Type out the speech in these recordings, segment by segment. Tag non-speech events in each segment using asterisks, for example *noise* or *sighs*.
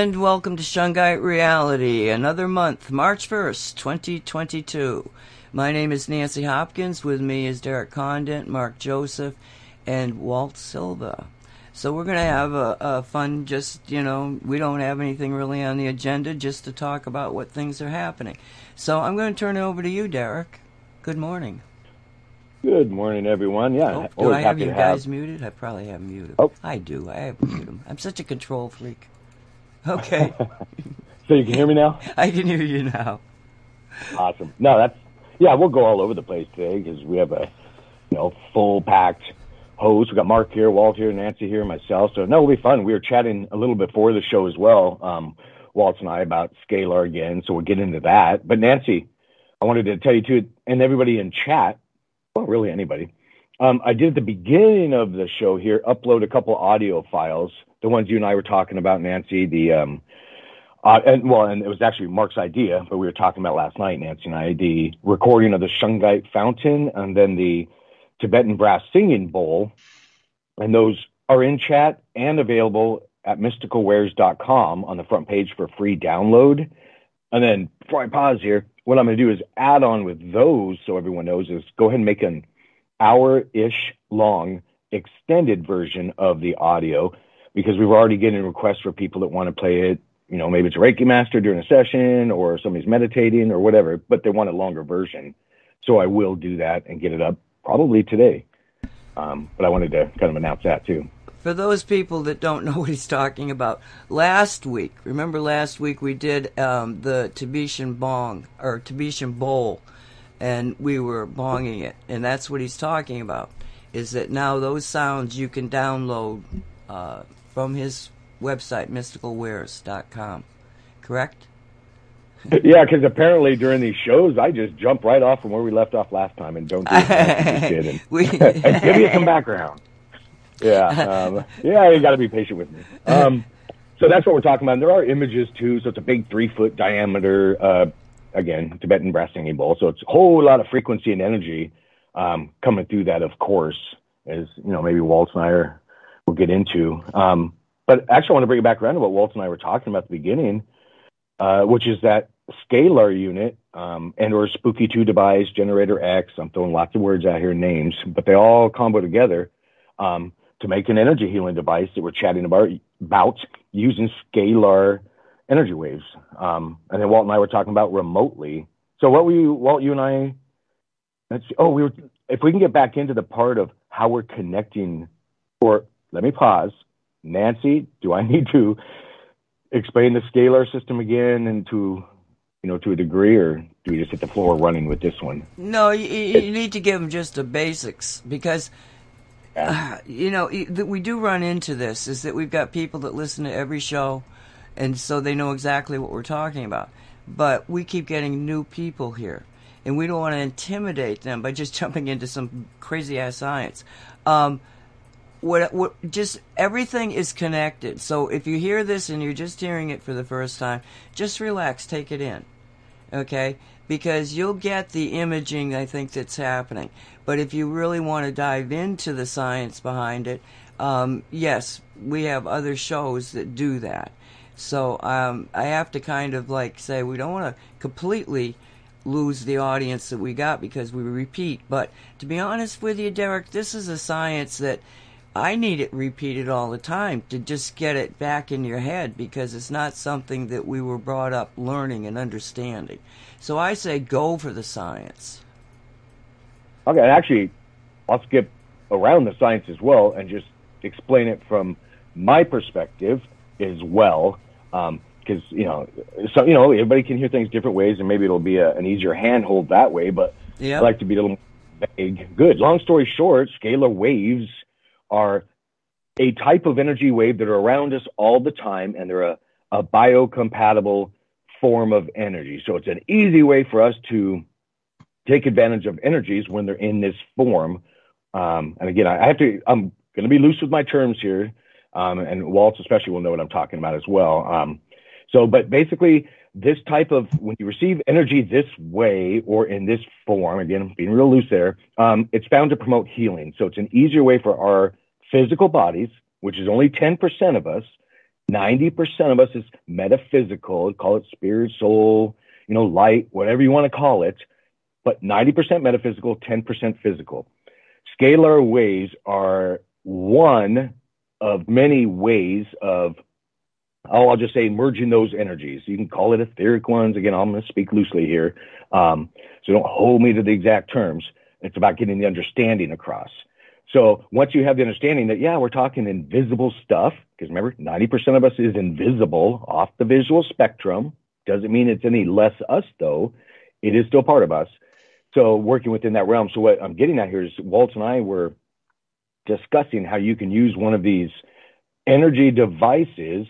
And welcome to Shungite Reality, another month, March 1st, 2022. My name is Nancy Hopkins. With me is Derek Condit, Mark Joseph, and Walt Silva. So we're going to have a, a, fun, just, you know, we don't have anything really on the agenda, just to talk about what things are happening. So I'm going to turn it over to you, Derek. Good morning. Good morning, everyone. Yeah, oh, do I have you guys have... muted? I probably have muted. Oh, I do. I have muted them. I'm such a control freak. *laughs* Okay. *laughs* so you can hear me now? I can hear you now. Awesome. No, that's yeah. We'll go all over the place today because we have a you know full packed host. We got Mark here, Walt here, Nancy here, myself. So no, it'll be fun. We were chatting a little bit before the show as well, um, Walt and I about scalar again. So we'll get into that. But Nancy, I wanted to tell you too, and everybody in chat. Well, really anybody. Um, I did at the beginning of the show here upload a couple audio files the ones you and I were talking about, Nancy, the um, uh, and well, and it was actually Mark's idea, but we were talking about last night, Nancy and I, the recording of the Shungite fountain and then the Tibetan brass singing bowl, and those are in chat and available at mysticalwares.com on the front page for free download. And then before I pause here, what I'm going to do is add on with those so everyone knows is go ahead and make an hour ish long extended version of the audio because we've already getting requests for people that want to play it. You know, maybe it's a Reiki master during a session or somebody's meditating or whatever, but they want a longer version. So I will do that and get it up probably today. Um, but I wanted to kind of announce that too. For those people that don't know *laughs* what he's talking about, last week, remember last week we did um, the Tibetan bong or Tibetan bowl, and we were bonging it, and that's what he's talking about. Is that now those sounds you can download uh, from his website, mysticalwares.com. Correct? yeah, because apparently during these shows, I just jump right off from where we left off last time and don't do it. and, *laughs* we, and *laughs* give you some background. Yeah, um, yeah, you got to be patient with me. Um, so that's what we're talking about. And there are images too. So it's a big three foot diameter, uh, again, Tibetan brass singing bowl. So it's a whole lot of frequency and energy um, coming through that, of course, as you know, maybe Walt and I are we'll get into. Um, but actually, I want to bring it back around to what Walt and I were talking about at the beginning, uh, which is that scalar unit um, and or Spooky2 device GeneratorX. I'm throwing lots of words out here, names, but they all combo together um, to make an energy healing device that we're chatting about about using scalar energy waves. Um, and then Walt and I were talking about remotely. So what were you, Walt, you and I? oh, we were. If we can get back into the part of how we're connecting, or let me pause. Nancy, do I *laughs* need to explain the scalar system again and to you know to a degree or do we just hit the floor running with this one no you, you need to give them just the basics because uh, you know that we do run into this is that we've got people that listen to every show and so they know exactly what we're talking about but we keep getting new people here and we don't want to intimidate them by just *laughs* jumping into some crazy ass science um, what, what just everything is connected. So if you hear this and you're just hearing it for the first time, just relax, take it in. Okay? Because you'll get the imaging I think that's happening. But if you really want to dive into the science behind it, um, yes, we have other shows that do that. So um, I have to kind of like say we don't want to completely lose the audience that we got because we repeat. But to be honest with you, Derek, this is a science that I need it repeated all the time to just get it back in your head because it's not something that we were brought up learning and understanding. So I say go for the science. Okay, actually, I'll skip around the science as well and just explain it from my perspective as well. Because um, you know, so you know, everybody can hear things different ways, and maybe it'll be a, an easier handhold that way. But yep. I like to be a little vague. Good. Long story short, scalar waves are a type of energy wave that are around us all the time, and they're a, a biocompatible form of energy. So it's an easy way for us to take advantage of energies when they're in this form. Um, and again, I have to, I'm going to be loose with my terms here. Um, and Walt especially will know what I'm talking about as well. Um, so, but basically, this type of when you receive energy this way or in this form, again, being real loose there, um, it's found to promote healing. So it's an easier way for our physical bodies, which is only 10% of us, 90% of us is metaphysical, call it spirit, soul, you know, light, whatever you want to call it, but 90% metaphysical, 10% physical. Scalar waves are one of many ways of, oh, I'll just say merging those energies. You can call it etheric ones. Again, I'm going to speak loosely here. Um, so don't hold me to the exact terms. It's about getting the understanding across. So once you have the understanding that, yeah, we're talking invisible stuff, because remember, 90% of us is invisible off the visual spectrum. Doesn't mean it's any less us, though. It is still part of us. So working within that realm. So what I'm getting at here is Walt and I were discussing how you can use one of these energy devices.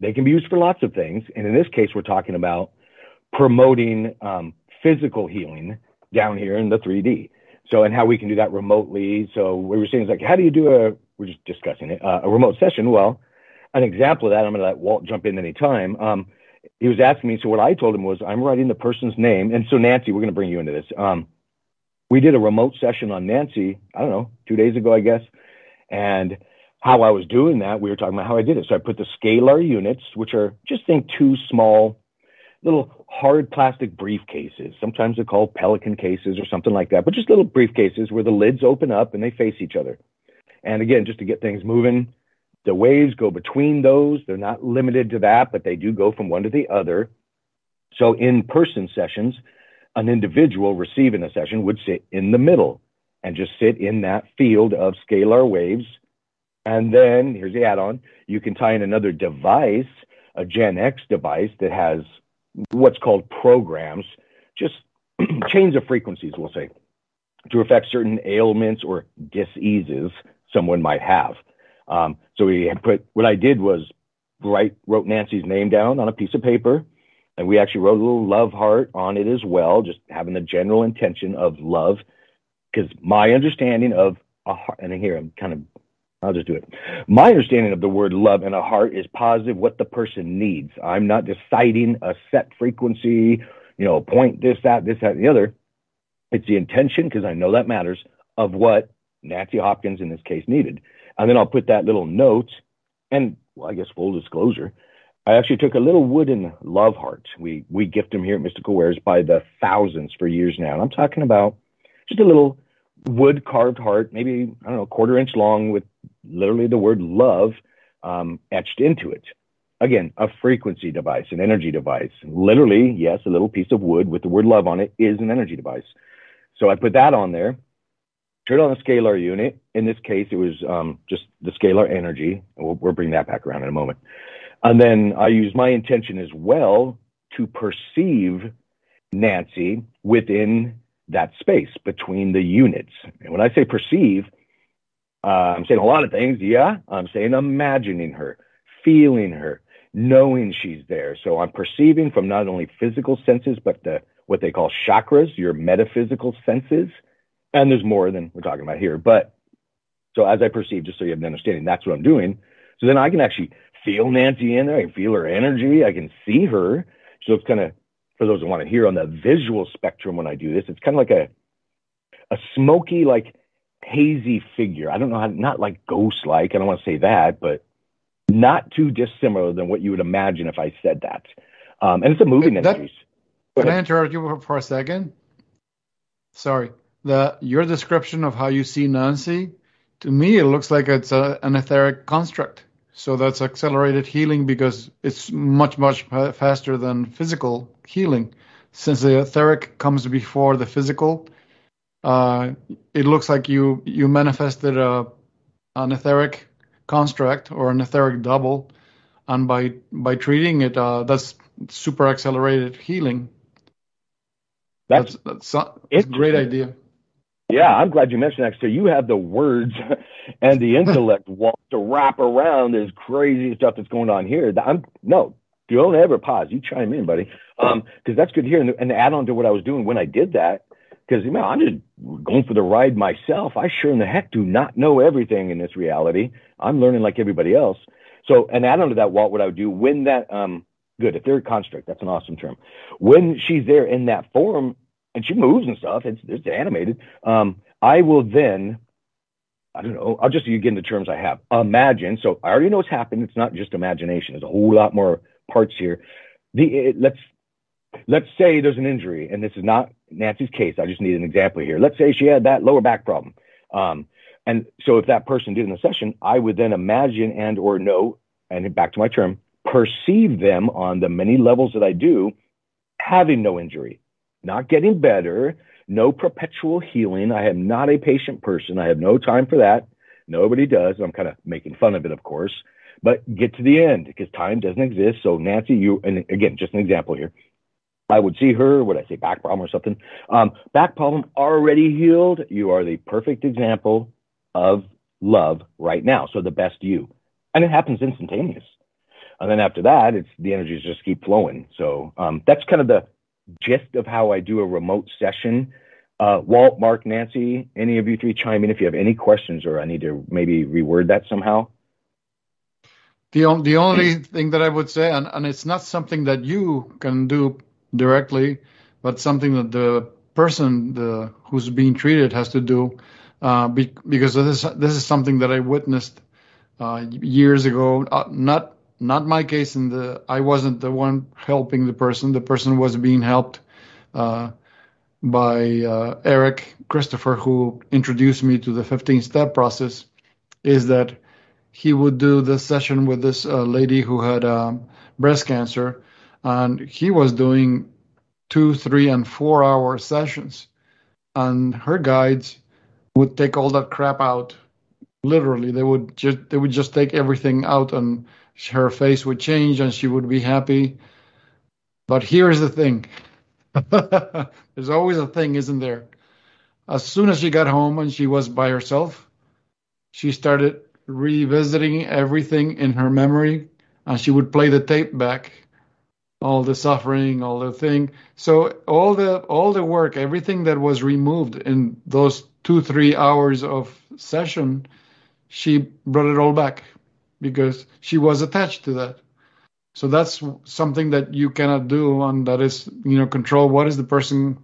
They can be used for lots of things. And in this case, we're talking about promoting um, physical healing down here in the 3D. So, and how we can do that remotely. So, we were saying is like, how do you do a? We're just discussing it, uh, a remote session. Well, an example of that, I'm going to let Walt jump in anytime. Um, he was asking me. So, what I told him was, I'm writing the person's name. And so, Nancy, we're going to bring you into this. Um, we did a remote session on Nancy. I don't know, two days ago, I guess. And how I was doing that, we were talking about how I did it. So I put the scalar units, which are just think two small little hard plastic briefcases. Sometimes they're called pelican cases or something like that, but just little briefcases where the lids open up and they face each other. And again, just to get things moving, the waves go between those. They're not limited to that, but they do go from one to the other. So in person sessions, an individual receiving a session would sit in the middle and just sit in that field of scalar waves. And then here's the add on you can tie in another device, a Gen X device that has what's called programs, just *clears throat* chains of frequencies, we'll say, to affect certain ailments or diseases someone might have. Um, so we put what I did was write wrote Nancy's name down on a piece of paper, and we actually wrote a little love heart on it as well, just having the general intention of love, because my understanding of a heart, and here I'm kind of I'll just do it. My understanding of the word love and a heart is positive what the person needs. I'm not deciding a set frequency, you know, point this, that, this, that, and the other. It's the intention, because I know that matters, of what Nancy Hopkins in this case needed. And then I'll put that little note, and well, I guess full disclosure, I actually took a little wooden love heart. We we gift them here at Mystical Wares by the thousands for years now. And I'm talking about just a little wood carved heart, maybe I don't know, a quarter inch long with literally the word love um, etched into it. Again, a frequency device, an energy device. Literally, yes, a little piece of wood with the word love on it is an energy device. So I put that on there. Turned on the scalar unit. In this case, it was um, just the scalar energy. We'll, we'll bring that back around in a moment. And then I use my intention as well to perceive Nancy within that space between the units. And when I say perceive, uh, I'm saying a lot of things. Yeah, I'm saying imagining her, feeling her, knowing she's there. So I'm perceiving from not only physical senses, but the what they call chakras, your metaphysical senses. And there's more than we're talking about here. But so as I perceive, just so you have an understanding, that's what I'm doing. So then I can actually feel Nancy in there. I can feel her energy. I can see her. So it's kind of for those who want to hear on the visual spectrum when I do this, it's kind of like a a smoky, like hazy figure. I don't know how, not like ghost like. I don't want to say that, but not too dissimilar than what you would imagine if I said that. Um, and it's a moving that, Can I interrupt you for a second? Sorry. The your description of how you see Nancy, to me, it looks like it's a, an etheric construct. So that's accelerated healing because it's much, much faster than physical healing. Since the etheric comes before the physical, uh, it looks like you you manifested a an etheric construct or an etheric double, and by by treating it, uh, that's super accelerated healing. That's that's, that's, that's a great idea. Yeah, I'm glad you mentioned that. So you have the words *laughs* and the *laughs* intellect to wrap around this crazy stuff that's going on here. I'm no, don't ever pause. You chime in, buddy, because um, that's good to hear. And, add on to what I was doing when I did that, because you know I'm just going for the ride myself. I sure in the heck do not know everything in this reality. I'm learning like everybody else. So, and add on to that, Walt, what I would do when that um, good etheric construct. That's an awesome term. When she's there in that form, and she moves and stuff. It's it's animated. Um, I will then, I don't know. I'll just get into terms I have. Imagine. So I already know what's happened. It's not just imagination. There's a whole lot more parts here. The it, let's let's say there's an injury, and this is not Nancy's case. I just need an example here. Let's say she had that lower back problem. Um, and so if that person did in the session, I would then imagine and or know, and back to my term, perceive them on the many levels that I do, having no injury, not getting better, no perpetual healing. I am not a patient person. I have no time for that. Nobody does. I'm kind of making fun of it, of course, but get to the end because time doesn't exist. So Nancy, you, and again, just an example here. I would see her, would I say back problem or something? Um, back problem already healed. You are the perfect example of love right now. So the best you. And it happens instantaneous. And then after that, it's the energies just keep flowing. So um, that's kind of the gist of how I do a remote session. Uh, Walt, Mark, Nancy, any of you three chime in if you have any questions or I need to maybe reword that somehow. The, on, the only thing that I would say, and, and it's not something that you can do directly, but something that the person the, who's being treated has to do, uh, be, because this this is something that I witnessed uh, years ago. Uh, not not my case. In the I wasn't the one helping the person. The person was being helped uh, by uh, Eric Christopher, who introduced me to the 15 step process. Is that he would do the session with this uh, lady who had um, breast cancer and he was doing two, three, and four hour sessions. And her guides would take all that crap out. Literally, they would just they would just take everything out, and her face would change, and she would be happy. But here's the thing: *laughs* there's always a thing, isn't there? As soon as she got home and she was by herself, she started revisiting everything in her memory, and she would play the tape back all the suffering, all the thing. So all the all the work, everything that was removed in those two three hours of session, she brought it all back because she was attached to that. So that's something that you cannot do, and that is you know control. What is the person?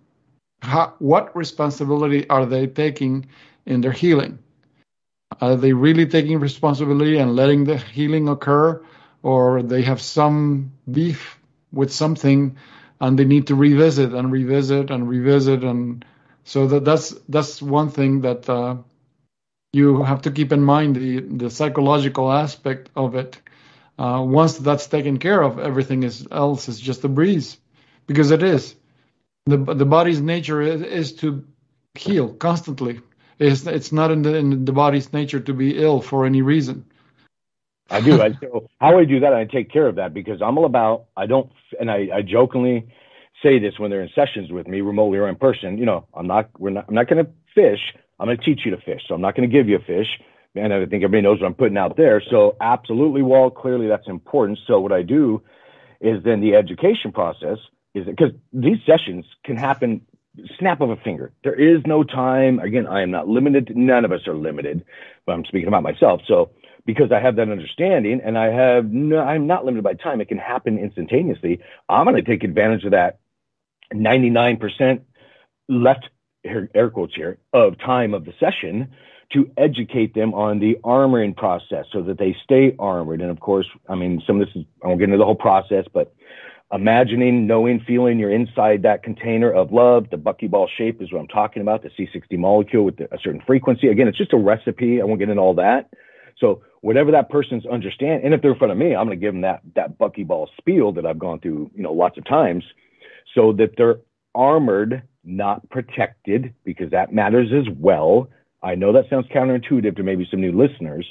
How, what responsibility are they taking in their healing? Are they really taking responsibility and letting the healing occur, or they have some beef with something and they need to revisit and revisit and revisit and so that that's that's one thing that uh, you have to keep in mind the the psychological aspect of it uh, once that's taken care of everything is else is just a breeze because it is the the body's nature is, is to heal constantly it's it's not in the in the body's nature to be ill for any reason I do. I, so how I do that, I take care of that because I'm all about. I don't, and I, I jokingly say this when they're in sessions with me, remotely or in person. You know, I'm not. We're not. I'm not going to fish. I'm going to teach you to fish. So I'm not going to give you a fish. And I think everybody knows what I'm putting out there. So absolutely, Walt. Clearly, that's important. So what I do is then the education process is because these sessions can happen snap of a finger. There is no time. Again, I am not limited. None of us are limited, but I'm speaking about myself. So because I have that understanding and I have no, I'm not limited by time. It can happen instantaneously. I'm going to take advantage of that 99% left air quotes here of time of the session to educate them on the armoring process so that they stay armored. And of course, I mean, some of this is, I won't get into the whole process, but imagining, knowing, feeling you're inside that container of love. The buckyball shape is what I'm talking about, the C60 molecule with a certain frequency. Again, it's just a recipe. I won't get into all that. So whatever that person's understand, and if they're in front of me, I'm going to give them that that buckyball spiel that I've gone through, you know, lots of times, so that they're armored, not protected, because that matters as well. I know that sounds counterintuitive to maybe some new listeners,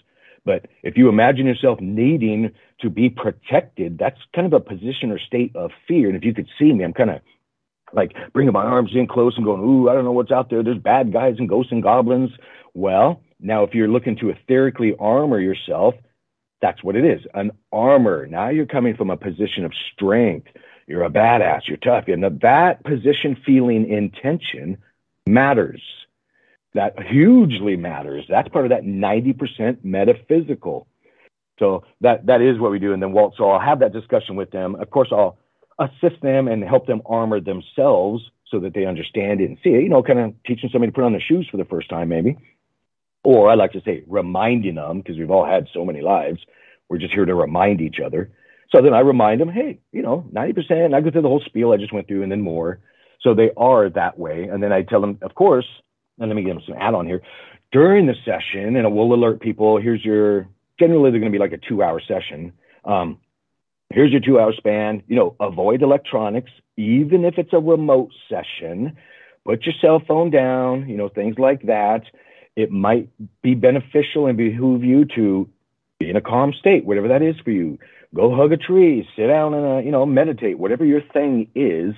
but if you imagine yourself needing to be protected, that's kind of a position or state of fear. And if you could see me, I'm kind of like bringing my arms in close and going, Ooh, I don't know what's out there. There's bad guys and ghosts and goblins. Well, now, if you're looking to etherically armor yourself, that's what it is an armor. Now you're coming from a position of strength. You're a badass. You're tough. And that position, feeling, intention matters. That hugely matters. That's part of that 90% metaphysical. So that that is what we do. And then Walt, so I'll have that discussion with them. Of course, I'll assist them and help them armor themselves so that they understand it and see it. You know, kind of teaching somebody to put on their shoes for the first time, maybe. or I like to say reminding them because we've all had so many lives. We're just here to remind each other. So then I remind them, hey, you know, 90%, I go through the whole spiel I just went through and then more. So they are that way. And then I tell them, of course, and let me give them some add on here during the session, and we'll alert people, here's your, generally they're going to be like a two hour session. Um, here's your two hour span, you know, avoid electronics, even if it's a remote session, put your cell phone down, you know, things like that. It might be beneficial and behoove you to be in a calm state, whatever that is for you. Go hug a tree, sit down and, uh, you know, meditate, whatever your thing is,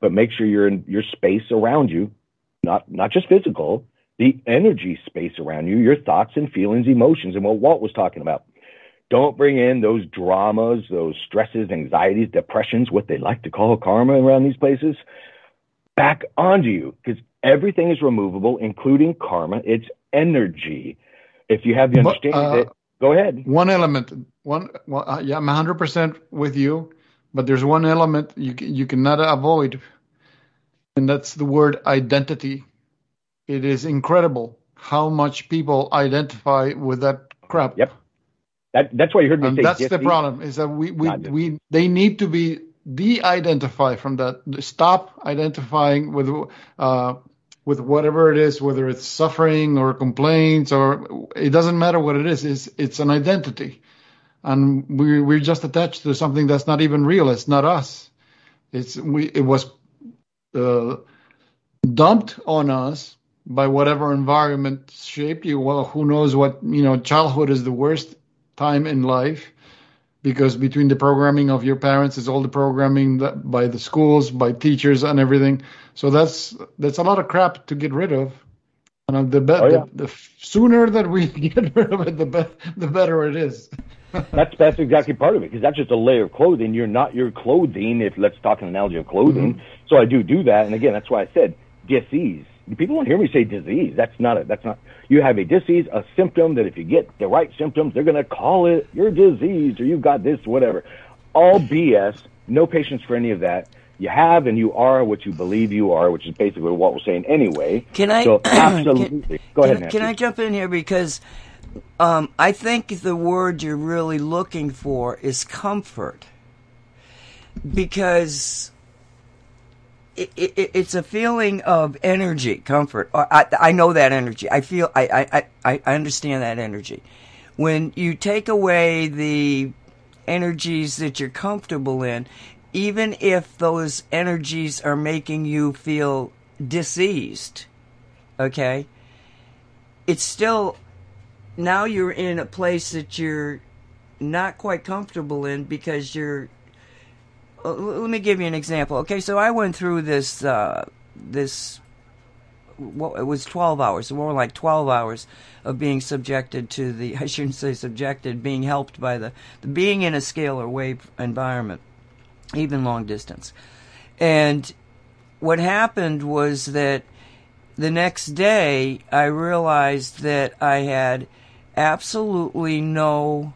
but make sure you're in your space around you, not, not just physical, the energy space around you, your thoughts and feelings, emotions, and what Walt was talking about. Don't bring in those dramas, those stresses, anxieties, depressions, what they like to call karma around these places, back onto you because everything is removable, including karma. It's energy. If you have the understanding uh, that, go ahead. One element, one, well, uh, yeah, I'm 100% with you, but there's one element you you cannot avoid, and that's the word identity it is incredible how much people identify with that crap. Yep. That, that's why you heard me and say. That's the problem is that we, we, we they need to be de-identify from that. Stop identifying with uh, with whatever it is, whether it's suffering or complaints or it doesn't matter what it is. It's it's an identity, and we we're just attached to something that's not even real. It's not us. It's we it was uh, dumped on us by whatever environment shaped you. Well, who knows what, you know, childhood is the worst time in life because between the programming of your parents is all the programming by the schools, by teachers and everything. So that's that's a lot of crap to get rid of. And the, be- oh, yeah. the, the sooner that we *laughs* get rid of it, the, be- the better it is. *laughs* that's that's exactly part of it because that's just a layer of clothing. You're not your clothing. If let's talk an analogy of clothing. Mm-hmm. So I do do that, and again, that's why I said disease people don't hear me say disease. That's not it. That's not. You have a disease, a symptom that if you get the right symptoms, they're going to call it your disease or you've got this, whatever. All BS. No patience for any of that. You have and you are what you believe you are, which is basically what we're saying anyway. Can I? So *clears throat* absolutely. Can, Go ahead. Can, can I jump in here because um, I think the word you're really looking for is comfort because it, it, it's a feeling of energy, comfort. I, I know that energy. I feel, I, I, I understand that energy. When you take away the energies that you're comfortable in, even if those energies are making you feel diseased, okay, it's still, now you're in a place that you're not quite comfortable in because you're let me give you an example. Okay, so I went through this uh, this well, it was 12 hours, more like 12 hours of being subjected to the, *laughs* I shouldn't say subjected, being helped by the, the being in a scalar wave environment, even long distance. And what happened was that the next day I realized that I had absolutely no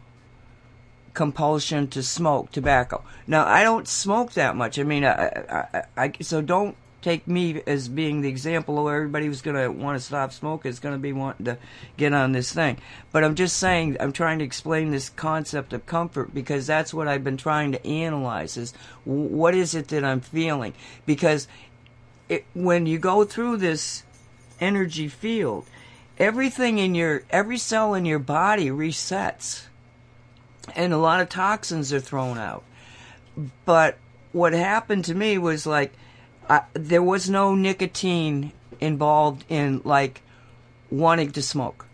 compulsion to smoke tobacco. Now, I don't smoke that much. I mean, I, I, I so don't take me as being the example of everybody who's going to want to stop smoking is going to be wanting to get on this thing. But I'm just saying, I'm trying to explain this concept of comfort because that's what I've been trying to analyze is what is it that I'm feeling? Because it, when you go through this energy field, everything in your, every cell in your body resets and a lot of toxins are thrown out. But what happened to me was like I, there was no nicotine involved in like wanting to smoke.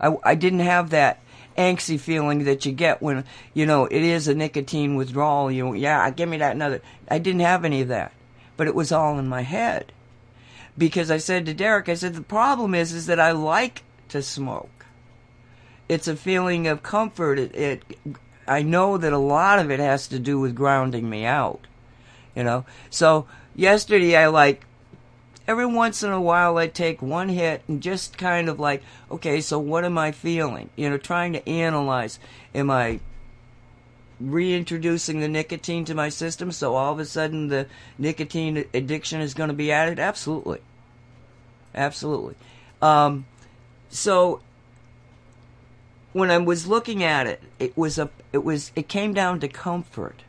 I, I didn't have that angsty feeling that you get when you know it is a nicotine withdrawal. You yeah, give me that another. I didn't have any of that, but it was all in my head because I said to Derek, I said the problem is is that I like to smoke it's a feeling of comfort. It, it, I know that a lot of it has to do with grounding me out, you know. So yesterday I like every once in a while I take one hit and just kind of like, okay, so what am I feeling? You know, trying to analyze. Am I reintroducing the nicotine to my system so all of a sudden the nicotine addiction is going to be added? Absolutely. Absolutely. Um, so when I was looking at it, it was a it was it came down to comfort.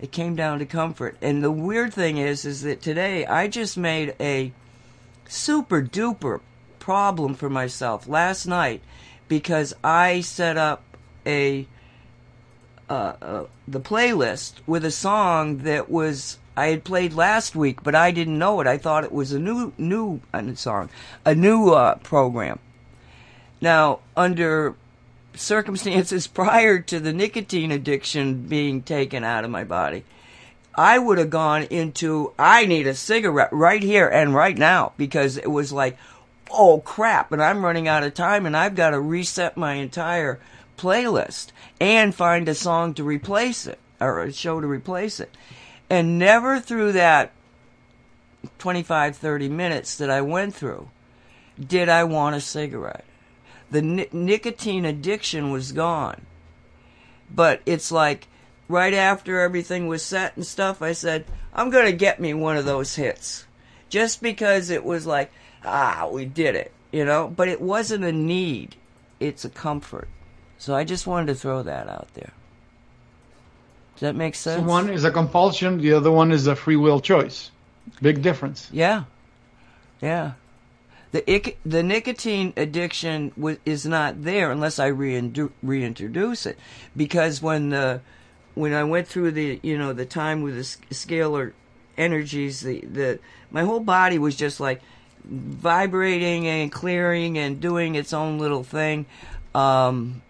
It came down to comfort. And the weird thing is is that today I just made a super duper problem for myself last night because I set up a uh, uh, the playlist with a song that was I had played last week, but I didn't know it. I thought it was a new new uh, song, a new uh, program. Now, under circumstances *laughs* prior to the nicotine addiction being taken out of my body, I would have gone into I need a cigarette right here and right now because it was like, oh crap, and I'm running out of time and I've got to reset my entire playlist and find a song to replace it or a show to replace it. And never through that 25, 30 minutes that I went through did I want a cigarette. The ni- nicotine addiction was gone. But it's like right after everything was set and stuff, I said, I'm going to get me one of those hits. Just because it was like, ah, we did it, you know? But it wasn't a need, it's a comfort. So I just wanted to throw that out there. Does that make sense? So one is a compulsion, the other one is a free will choice. Big difference. Yeah. Yeah. The the nicotine addiction is not there unless I reindu- reintroduce it, because when the when I went through the you know the time with the scalar energies, the the my whole body was just like vibrating and clearing and doing its own little thing. Um,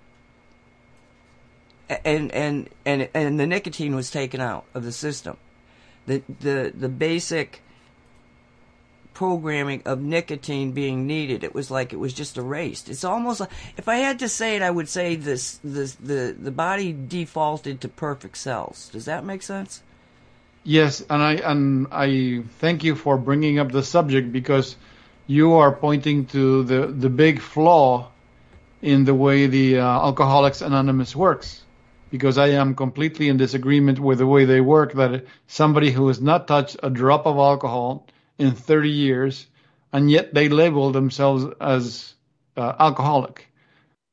and and and and the nicotine was taken out of the system. The the the basic programming of nicotine being needed. It was like it was just erased. It's almost like if I had to say it, I would say this this the the body defaulted to perfect cells. Does that make sense? Yes, and I and I thank you for bringing up the subject because you are pointing to the the big flaw in the way the uh, Alcoholics Anonymous works because I am completely in disagreement with the way they work. That somebody who has not touched a drop of alcohol in 30 years, and yet they label themselves as uh, alcoholic,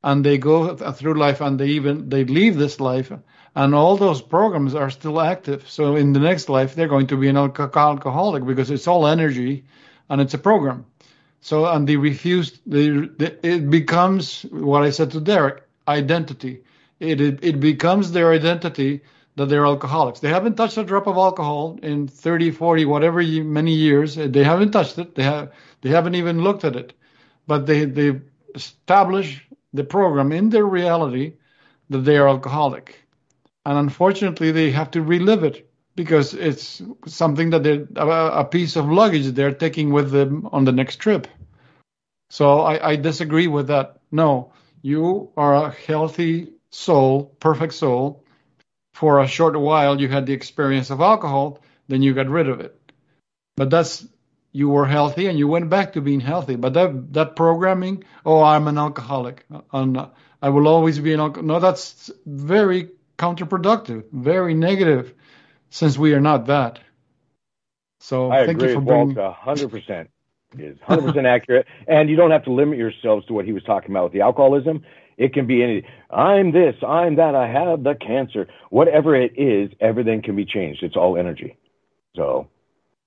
and they go through life and they even they leave this life, and all those programs are still active. So in the next life, they're going to be an alcoholic because it's all energy, and it's a program. So and they refuse. They, they, it becomes what I said to Derek: identity it, it, it becomes their identity that they're alcoholics. They haven't touched a drop of alcohol in 30, 40, whatever many years. They haven't touched it. They have they haven't even looked at it, but they they establish the program in their reality that they are alcoholic, and unfortunately they have to relive it because it's something that they're a, piece of luggage they're taking with them on the next trip. So I, I disagree with that. No, you are a healthy soul, perfect soul, for a short while you had the experience of alcohol, then you got rid of it. But that's you were healthy and you went back to being healthy. But that that programming, oh, I'm an alcoholic, and I will always be an alcoholic. No, that's very counterproductive, very negative, since we are not that. So I thank agree you for with bringing. Walt hundred percent. Is hundred percent accurate, and you don't have to limit yourselves to what he was talking about with the alcoholism. It can be any, I'm this, I'm that, I have the cancer. Whatever it is, everything can be changed. It's all energy. So,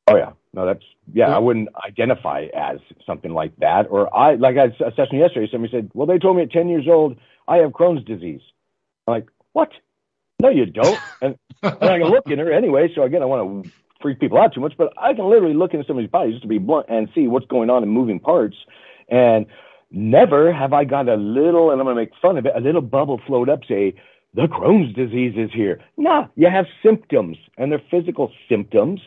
oh yeah, no, that's, yeah, I wouldn't identify as something like that. Or I, like I had a session yesterday, somebody said, well, they told me at 10 years old, I have Crohn's disease. I'm like, what? No, you don't. *laughs* And, and I can look in her anyway. So again, I want to freak people out too much, but I can literally look into somebody's body just to be blunt and see what's going on in moving parts. And Never have I got a little, and I'm going to make fun of it, a little bubble float up, say, the Crohn's disease is here. Nah, you have symptoms, and they're physical symptoms,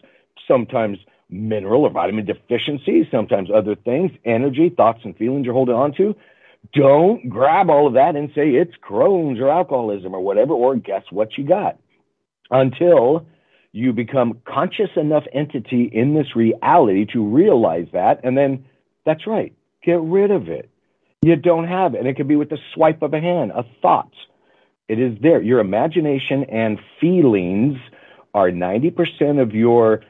sometimes mineral or vitamin deficiencies, sometimes other things, energy, thoughts, and feelings you're holding on to. Don't grab all of that and say it's Crohn's or alcoholism or whatever, or guess what you got. Until you become conscious enough entity in this reality to realize that, and then that's right. Get rid of it. You don't have it. And it could be with the swipe of a hand, a thought. It is there. Your imagination and feelings are 90% of your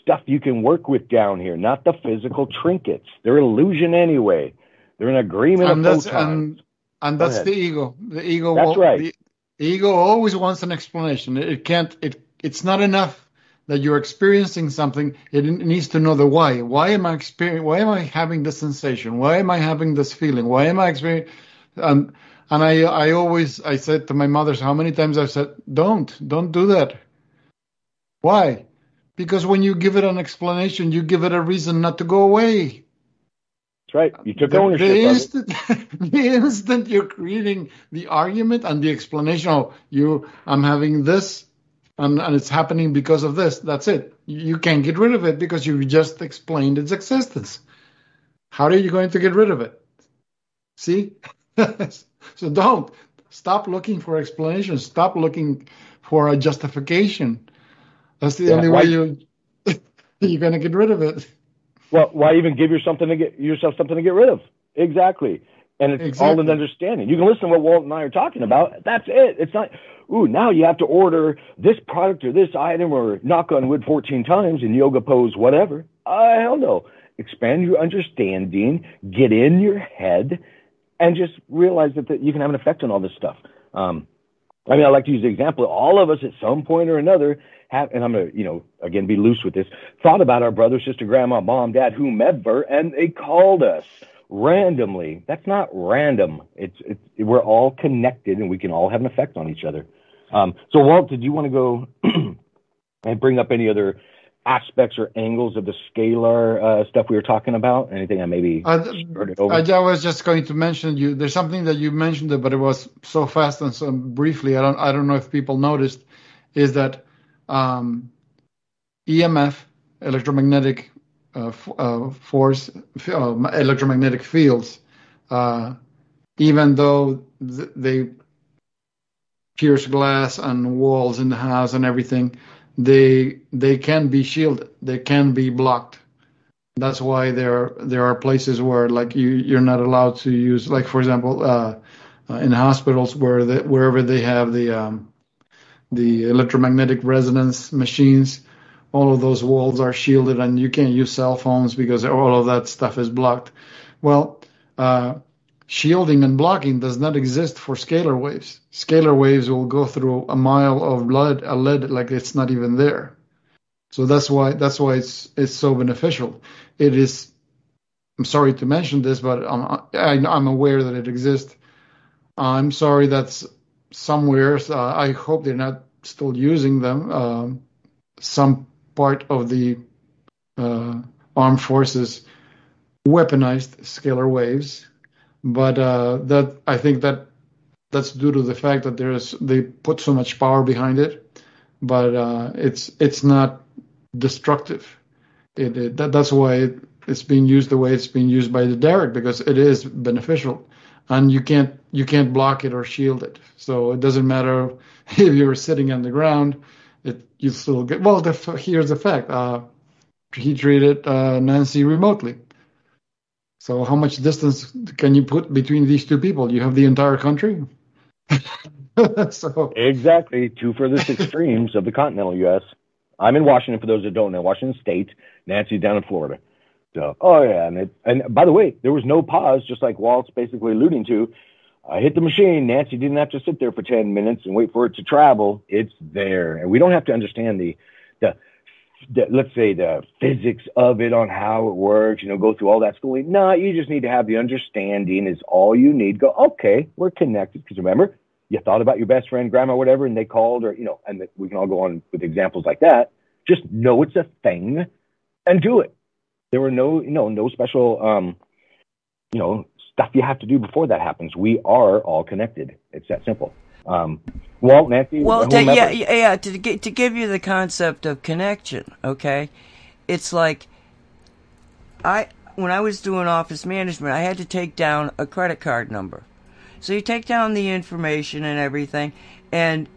stuff you can work with down here, not the physical trinkets. They're illusion anyway. They're an agreement and of that's, photons. and And that's the ego. The ego. That's right. The, the ego always wants an explanation. It can't. It it's not enough that you're experiencing something. It needs to know the why. Why am I experiencing? Why am I having this sensation? Why am I having this feeling? Why am I experiencing? And um, and I I always I said to my mother, how many times I've said, don't don't do that. Why? Because when you give it an explanation, you give it a reason not to go away. That's right. You took the, ownership. The instant, *laughs* the instant you're creating the argument and the explanation, oh, you, I'm having this, and, and it's happening because of this. That's it. You can't get rid of it because you just explained its existence. How are you going to get rid of it? See? *laughs* so don't stop looking for explanations. Stop looking for a justification. That's the yeah, only way you *laughs* you're going to get rid of it. Well, why even give yourself something to get yourself something to get rid of? Exactly. And it's exactly. all in understanding. You can listen to what Walt and I are talking about. That's it. It's not, ooh, now you have to order this product or this item or knock on wood 14 times in yoga pose, whatever. Uh, hell no. Expand your understanding, get in your head, and just realize that, that you can have an effect on all this stuff. Um, I mean, I like to use the example. All of us at some point or another have, and I'm going to, you know, again, be loose with this, thought about our brother, sister, grandma, mom, dad, whomever, and they called us randomly. That's not random. It's, it's we're all connected and we can all have an effect on each other. Um, so, Walt, did you want to go *clears throat* and bring up any other aspects or angles of the scalar uh, stuff we were talking about? Anything I maybe I, I, was just going to mention you. There's something that you mentioned, but it was so fast and so briefly. I don't. I don't know if people noticed. Is that um, EMF, electromagnetic uh, f- uh, force, uh, electromagnetic fields, uh, even though th- they pierce glass and walls in the house and everything, they they can be shielded. They can be blocked. That's why there there are places where like you you're not allowed to use like for example uh, uh, in hospitals where the, wherever they have the um, the electromagnetic resonance machines. All of those walls are shielded, and you can't use cell phones because all of that stuff is blocked. Well, uh, shielding and blocking does not exist for scalar waves. Scalar waves will go through a mile of lead, a lead like it's not even there. So that's why that's why it's it's so beneficial. It is. I'm sorry to mention this, but I'm I, am i am aware that it exists. I'm sorry that's somewhere. Uh, I hope they're not still using them. Um, some part of the uh, armed forces weaponized scalar waves, but uh, that I think that that's due to the fact that there's they put so much power behind it, but uh, it's it's not destructive. It, it that, that's why it, it's being used the way it's being used by the Derek because it is beneficial and you can't you can't block it or shield it. So it doesn't matter *laughs* if you're sitting on the ground, it you still get. Well, the, here's the fact: uh, he treated uh, Nancy remotely. So how much distance can you put between these two people? You have the entire country. *laughs* so exactly two furthest extremes of the continental U.S. I'm in Washington. For those that don't know, Washington State. Nancy down in Florida. So, oh yeah, and it, and by the way, there was no pause, just like Walt's basically alluding to. I hit the machine. Nancy didn't have to sit there for 10 minutes and wait for it to travel. It's there. And we don't have to understand the, the, the, let's say the physics of it on how it works, you know, go through all that schooling. No, you just need to have the understanding is all you need. Go, okay, we're connected. Because remember, you thought about your best friend, grandma, whatever, and they called or, you know, and we can all go on with examples like that. Just know it's a thing and do it. There were no, you know, no special, um, you know, stuff you have to do before that happens. We are all connected. It's that simple. Um, Walt, Nancy. Well, to, yeah, yeah. To to give you the concept of connection, okay, it's like I when I was doing office management, I had to take down a credit card number. So you take down the information and everything, and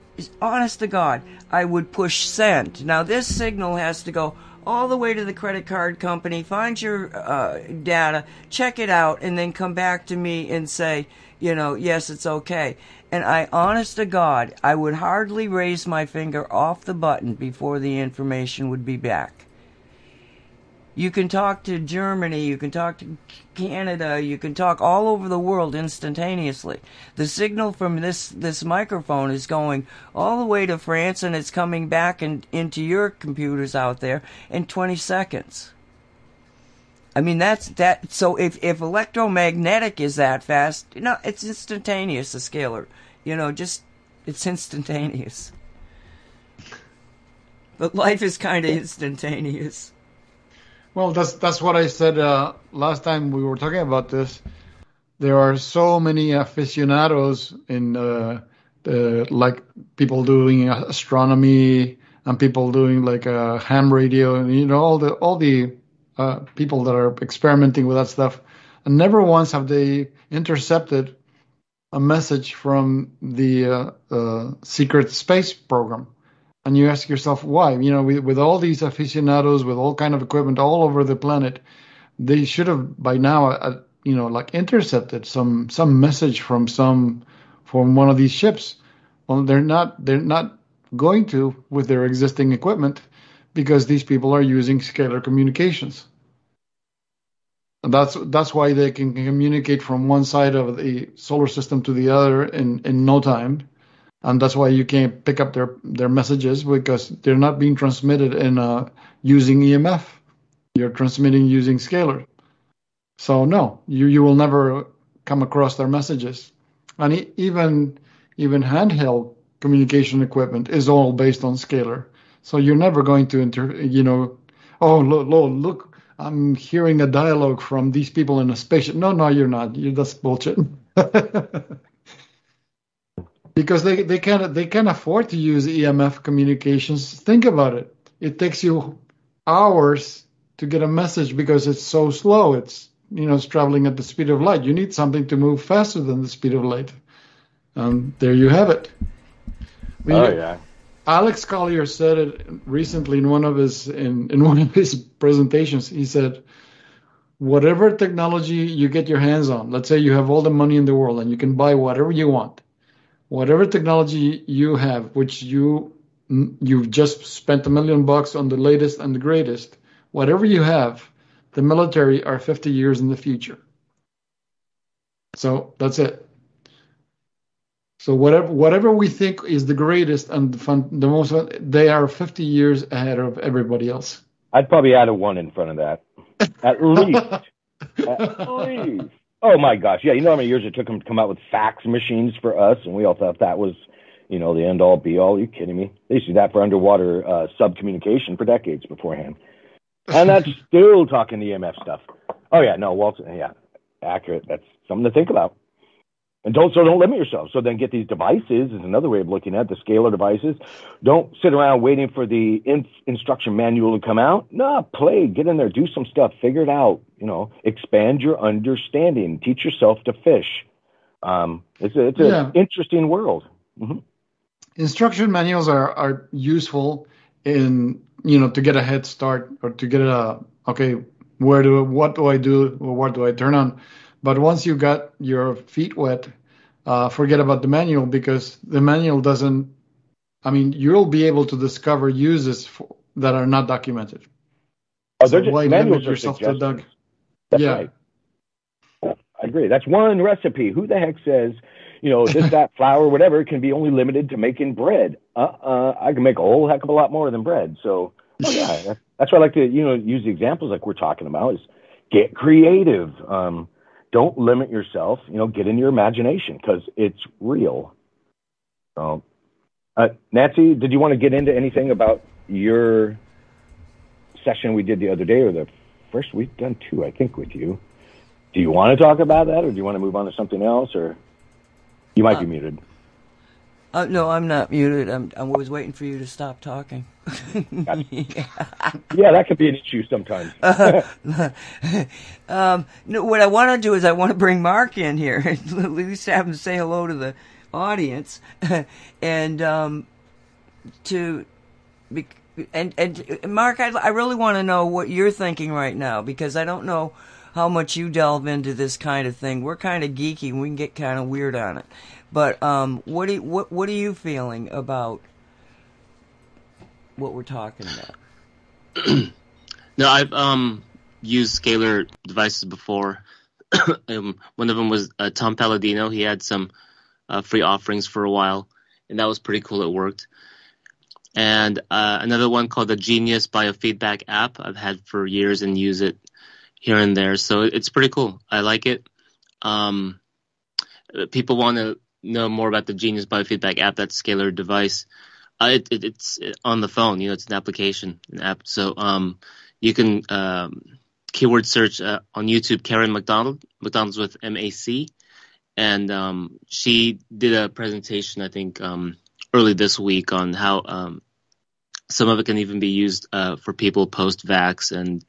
honest to God, I would push send. Now this signal has to go all the way to the credit card company, find your uh, data, check it out, and then come back to me and say, you know, yes, it's okay. And I, honest to God, I would hardly raise my finger off the button before the information would be back. You can talk to Germany, you can talk to Canada, you can talk all over the world instantaneously. The signal from this this microphone is going all the way to France and it's coming back and into your computers out there in 20 seconds. I mean that's that so if if electromagnetic is that fast, you know, it's instantaneous the scalar. You know, just it's instantaneous. But life is kind of instantaneous. Well, that's that's what I said uh, last time we were talking about this. There are so many aficionados in uh, the, like people doing astronomy and people doing like a ham radio and you know all the all the uh, people that are experimenting with that stuff. And never once have they intercepted a message from the uh, uh, secret space program and you ask yourself why. You know, with, all these aficionados, with all kind of equipment all over the planet, they should have by now, uh, you know, like intercepted some some message from some from one of these ships. Well, they're not they're not going to with their existing equipment because these people are using scalar communications. And that's that's why they can communicate from one side of the solar system to the other in in no time and that's why you can't pick up their their messages because they're not being transmitted in uh, using EMF. You're transmitting using scalar. So no, you you will never come across their messages, and even even handheld communication equipment is all based on scalar. So you're never going to inter, you know, oh look, look, look I'm hearing a dialogue from these people in a spaceship. No, no, you're not. You're that's bullshit. *laughs* because they, they can they can afford to use EMF communications. Think about it. It takes you hours to get a message because it's so slow. It's you know it's traveling at the speed of light. You need something to move faster than the speed of light. Um, there you have it. We, oh yeah. Alex Collier said it recently in one of his in, in one of his presentations. He said, "Whatever technology you get your hands on, let's say you have all the money in the world and you can buy whatever you want, whatever technology you have, which you you've just spent a million bucks on the latest and the greatest, whatever you have, the military are 50 years in the future. So that's it. So whatever whatever we think is the greatest and the, fun, the most fun, they are 50 years ahead of everybody else. I'd probably add a one in front of that, at *laughs* least. at least. Oh my gosh, yeah. You know how many years it took them to come out with fax machines for us, and we all thought that was, you know, the end all be all. Are you kidding me? They used to do that for underwater uh, sub communication for decades beforehand, and that's *laughs* still talking EMF stuff. Oh yeah, no, Walter, yeah, accurate. That's something to think about. And don't so don't limit yourself. So then get these devices is another way of looking at it, the scalar devices. Don't sit around waiting for the in, instruction manual to come out. No, play, get in there, do some stuff, figure it out. You know, expand your understanding. Teach yourself to fish. Um, it's a, it's an yeah. interesting world. Mm-hmm. Instruction manuals are are useful in you know to get a head start or to get a okay where do what do I do or what do I turn on but once you got your feet wet, uh, forget about the manual because the manual doesn't. I mean, you'll be able to discover uses for, that are not documented. Oh, they're so just why limit yourself to Doug? That's yeah. Right. I agree. That's one recipe. Who the heck says, you know, this, that, flour, whatever, can be only limited to making bread? Uh, uh, I can make a whole heck of a lot more than bread. So, oh yeah, *laughs* that's why I like to, you know, use the examples like we're talking about is get creative. Um, don't limit yourself. You know, get in your imagination because it's real. So, uh, Nancy, did you want to get into anything about your session we did the other day, or the first we've done two, I think, with you? Do you want to talk about that, or do you want to move on to something else, or you might uh, be muted? Uh, no, I'm not muted. I'm, I was waiting for you to stop talking. yeah. yeah. that could be an issue sometimes. uh, *laughs* um, no, what I want to do is I want to bring Mark in here, *laughs* at least have him say hello to the audience, *laughs* and um, to be, and and Mark, I, I really want to know what you're thinking right now because I don't know how much you delve into this kind of thing. We're kind of geeky. We can get kind of weird on it. But um, what do you, what what are you feeling about what we're talking about? *clears throat* no, I've um used scalar devices before. *clears throat* um, one of them was uh, Tom Paladino. He had some uh, free offerings for a while, and that was pretty cool. It worked. And uh, another one called the Genius Biofeedback app. I've had for years and use it here and there. So it's pretty cool. I like it. Um, people want to know more about the Genius Biofeedback app. That's scalar device. Uh, it, it, it's on the phone. You know, it's an application, an app. So um, you can um, keyword search uh, on YouTube. Karen MacDonald, MacDonald's with M A C, and um, she did a presentation. I think um, early this week on how um, some of it can even be used uh, for people post vax, and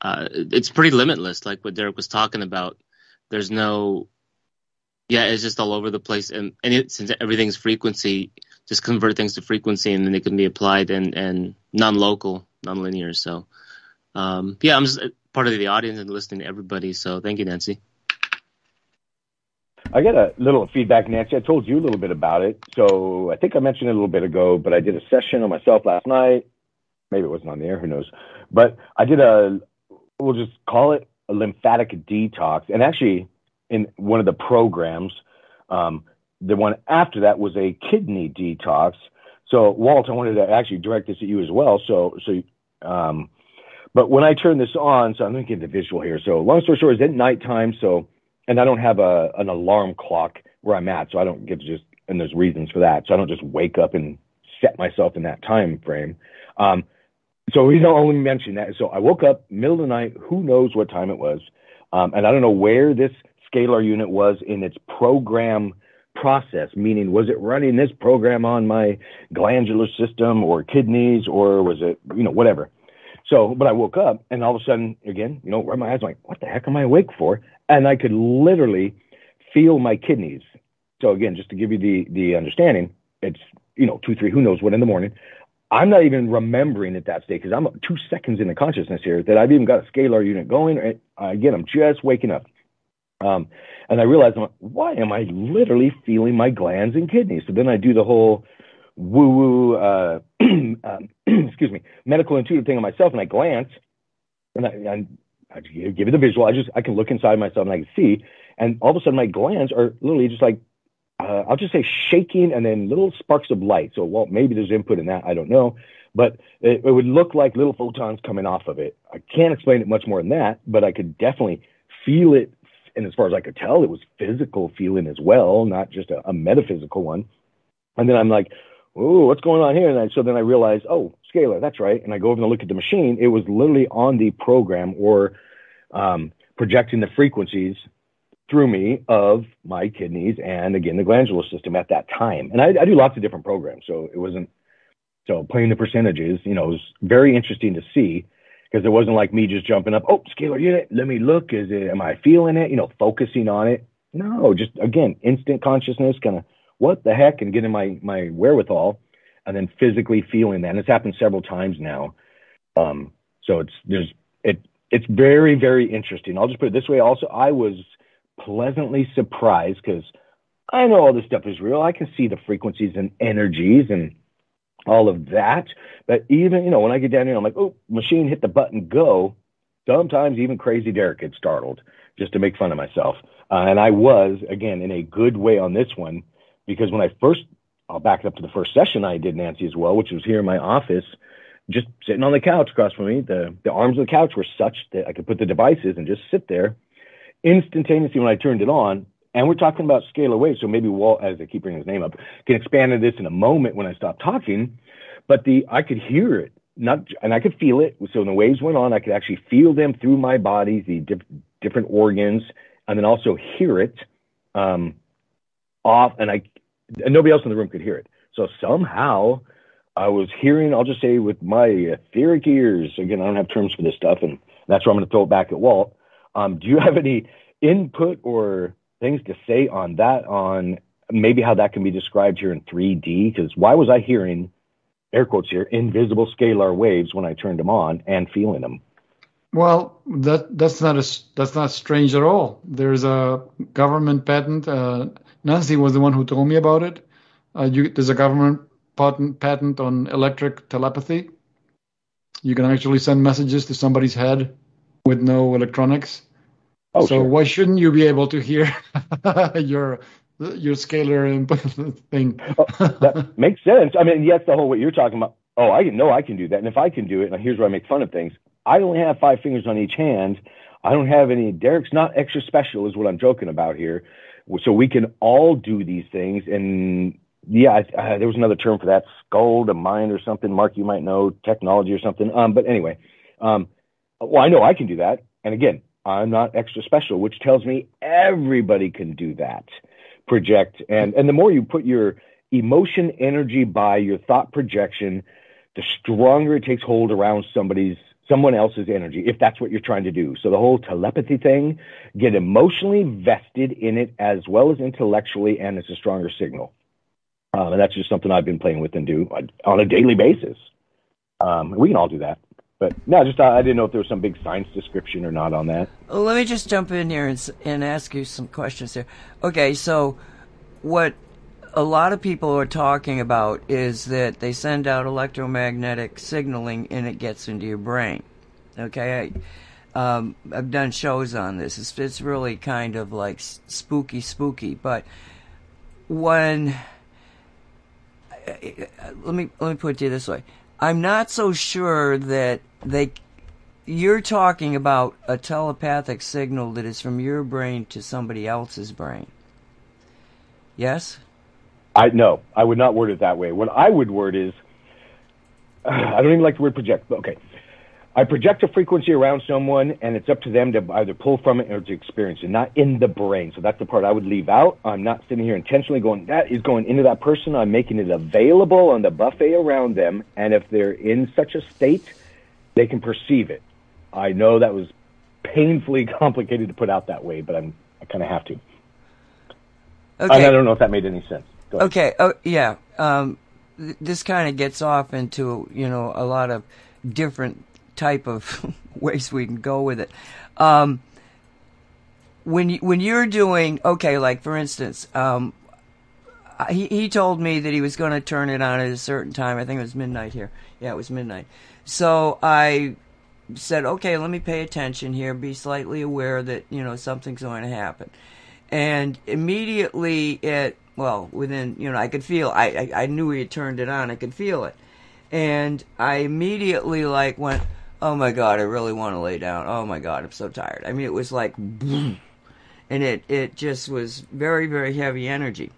uh, it's pretty limitless. Like what Derek was talking about. There's no yeah, it's just all over the place, and and it, since everything's frequency, just convert things to frequency, and then they can be applied and and non-local, non-linear. So, um, yeah, I'm just part of the audience and listening to everybody. So, thank you, Nancy. I got a little feedback, Nancy. I told you a little bit about it. So I think I mentioned it a little bit ago, but I did a session on myself last night. Maybe it wasn't on the air, who knows? But I did a, we'll just call it a lymphatic detox. And actually, in one of the programs. Um, the one after that was a kidney detox. So, Walt, I wanted to actually direct this at you as well. So, so, um, but when I turn this on, so I'm going to get the visual here. So, long story short, it's at nighttime. So, and I don't have a an alarm clock where I'm at, so I don't get to just and there's reasons for that. So I don't just wake up and set myself in that time frame. Um, so don't only mention that. So I woke up middle of the night. Who knows what time it was? Um, and I don't know where this scalar unit was in its program process, meaning was it running this program on my glandular system or kidneys or was it, you know, whatever. So, but I woke up and all of a sudden, again, you know, where my eyes, I'm like, what the heck am I awake for? And I could literally feel my kidneys. So again, just to give you the the understanding, it's you know two, three, who knows what in the morning. I'm not even remembering at that state because I'm two seconds in the consciousness here that I've even got a scalar unit going. And Again, I'm just waking up. Um, and I realized, why am I literally feeling my glands and kidneys? So then I do the whole woo woo, uh, *clears throat* um, *clears throat* excuse me, medical intuitive thing on myself, and I glance, and I, I give it the visual. I just I can look inside myself and I can see, and all of a sudden my glands are literally just like uh, I'll just say shaking, and then little sparks of light. So well, maybe there's input in that. I don't know, but it, it would look like little photons coming off of it. I can't explain it much more than that, but I could definitely feel it and as far as I could tell, it was physical feeling as well, not just a, a metaphysical one. And then I'm like, oh, what's going on here? And I, so then I realized, oh, scalar, that's right. And I go over and look at the machine. It was literally on the program or um, projecting the frequencies through me of my kidneys and again the glandular system at that time. And I, I do lots of different programs, so it wasn't so playing the percentages. You know, it was very interesting to see because it wasn't like me just jumping up, oh, scalar unit, let me look. Is it, am I feeling it? You know, focusing on it. No, just again, instant consciousness, kind of what the heck, and getting my my wherewithal, and then physically feeling that. And it's happened several times now. Um, so it's there's it it's very very interesting. I'll just put it this way. Also, I was pleasantly surprised because I know all this stuff is real. I can see the frequencies and energies and all of that. But even, you know, when I get down here, I'm like, oh, machine hit the button, go. Sometimes even crazy Derek gets startled just to make fun of myself. Uh, and I was, again, in a good way on this one because when I first, I'll back it up to the first session I did, Nancy, as well, which was here in my office, just sitting on the couch across from me. The, the arms of the couch were such that I could put the devices and just sit there. Instantaneously, when I turned it on, and we're talking about scalar waves, so maybe Walt, as I keep bringing his name up, can expand on this in a moment when I stop talking. But the I could hear it, not and I could feel it. So when the waves went on, I could actually feel them through my body, the different organs, and then also hear it um, off. And I and nobody else in the room could hear it. So somehow I was hearing. I'll just say with my etheric ears. Again, I don't have terms for this stuff, and that's where I'm going to throw it back at Walt. Um, do you have any input or things to say on that, on maybe how that can be described here in 3D? Because why was I hearing, air quotes here, invisible scalar waves when I turned them on and feeling them? Well, that that's not a, that's not strange at all. There's a government patent. Uh, Nancy was the one who told me about it. Uh, you, there's a government patent patent on electric telepathy. You can actually send messages to somebody's head with no electronics. Oh, so sure. why shouldn't you be able to hear *laughs* your your scalar input *laughs* thing? that makes sense. I mean, yes, the whole what you're talking about. Oh, I know I can do that, and if I can do it, and here's where I make fun of things. I only have five fingers on each hand. I don't have any. Derek's not extra special, is what I'm joking about here. So we can all do these things, and yeah, I, uh, there was another term for that, skull to mind or something. Mark, you might know technology or something. Um, but anyway, um, well, I know I can do that, and again, I'm not extra special, which tells me everybody can do that. Project and and the more you put your emotion energy by your thought projection, the stronger it takes hold around somebody's someone else's energy if that's what you're trying to do. So the whole telepathy thing, get emotionally vested in it as well as intellectually, and it's a stronger signal. Um, and that's just something I've been playing with and do on a daily basis. Um, we can all do that. But no, just I didn't know if there was some big science description or not on that. Let me just jump in here and, and ask you some questions here. Okay, so what a lot of people are talking about is that they send out electromagnetic signaling and it gets into your brain. Okay, I, um, I've done shows on this. It's, it's really kind of like spooky, spooky. But when let me let me put it to you this way. I'm not so sure that they you're talking about a telepathic signal that is from your brain to somebody else's brain. Yes? I no, I would not word it that way. What I would word is *sighs* I don't even like the word project, but okay. I project a frequency around someone, and it's up to them to either pull from it or to experience it, not in the brain. So that's the part I would leave out. I'm not sitting here intentionally going, that is going into that person. I'm making it available on the buffet around them. And if they're in such a state, they can perceive it. I know that was painfully *laughs* complicated to put out that way, but I'm, I kind of have to. Okay. I don't know if that made any sense. Okay. Oh, yeah. Um, th- this kind of gets off into, you know, a lot of different type of *laughs* ways we can go with it. Um, when you, when you're doing okay, like for instance, um, he he told me that he was going to turn it on at a certain time. I think it was midnight here. Yeah, it was midnight. So I said, okay, let me pay attention here, be slightly aware that you know something's going to happen, and immediately it well within you know I could feel I I, I knew he had turned it on. I could feel it, and I immediately like went oh my god, I really want to lay down. Oh my god, I'm so tired. I mean, it was like, and it it just was very very heavy energy.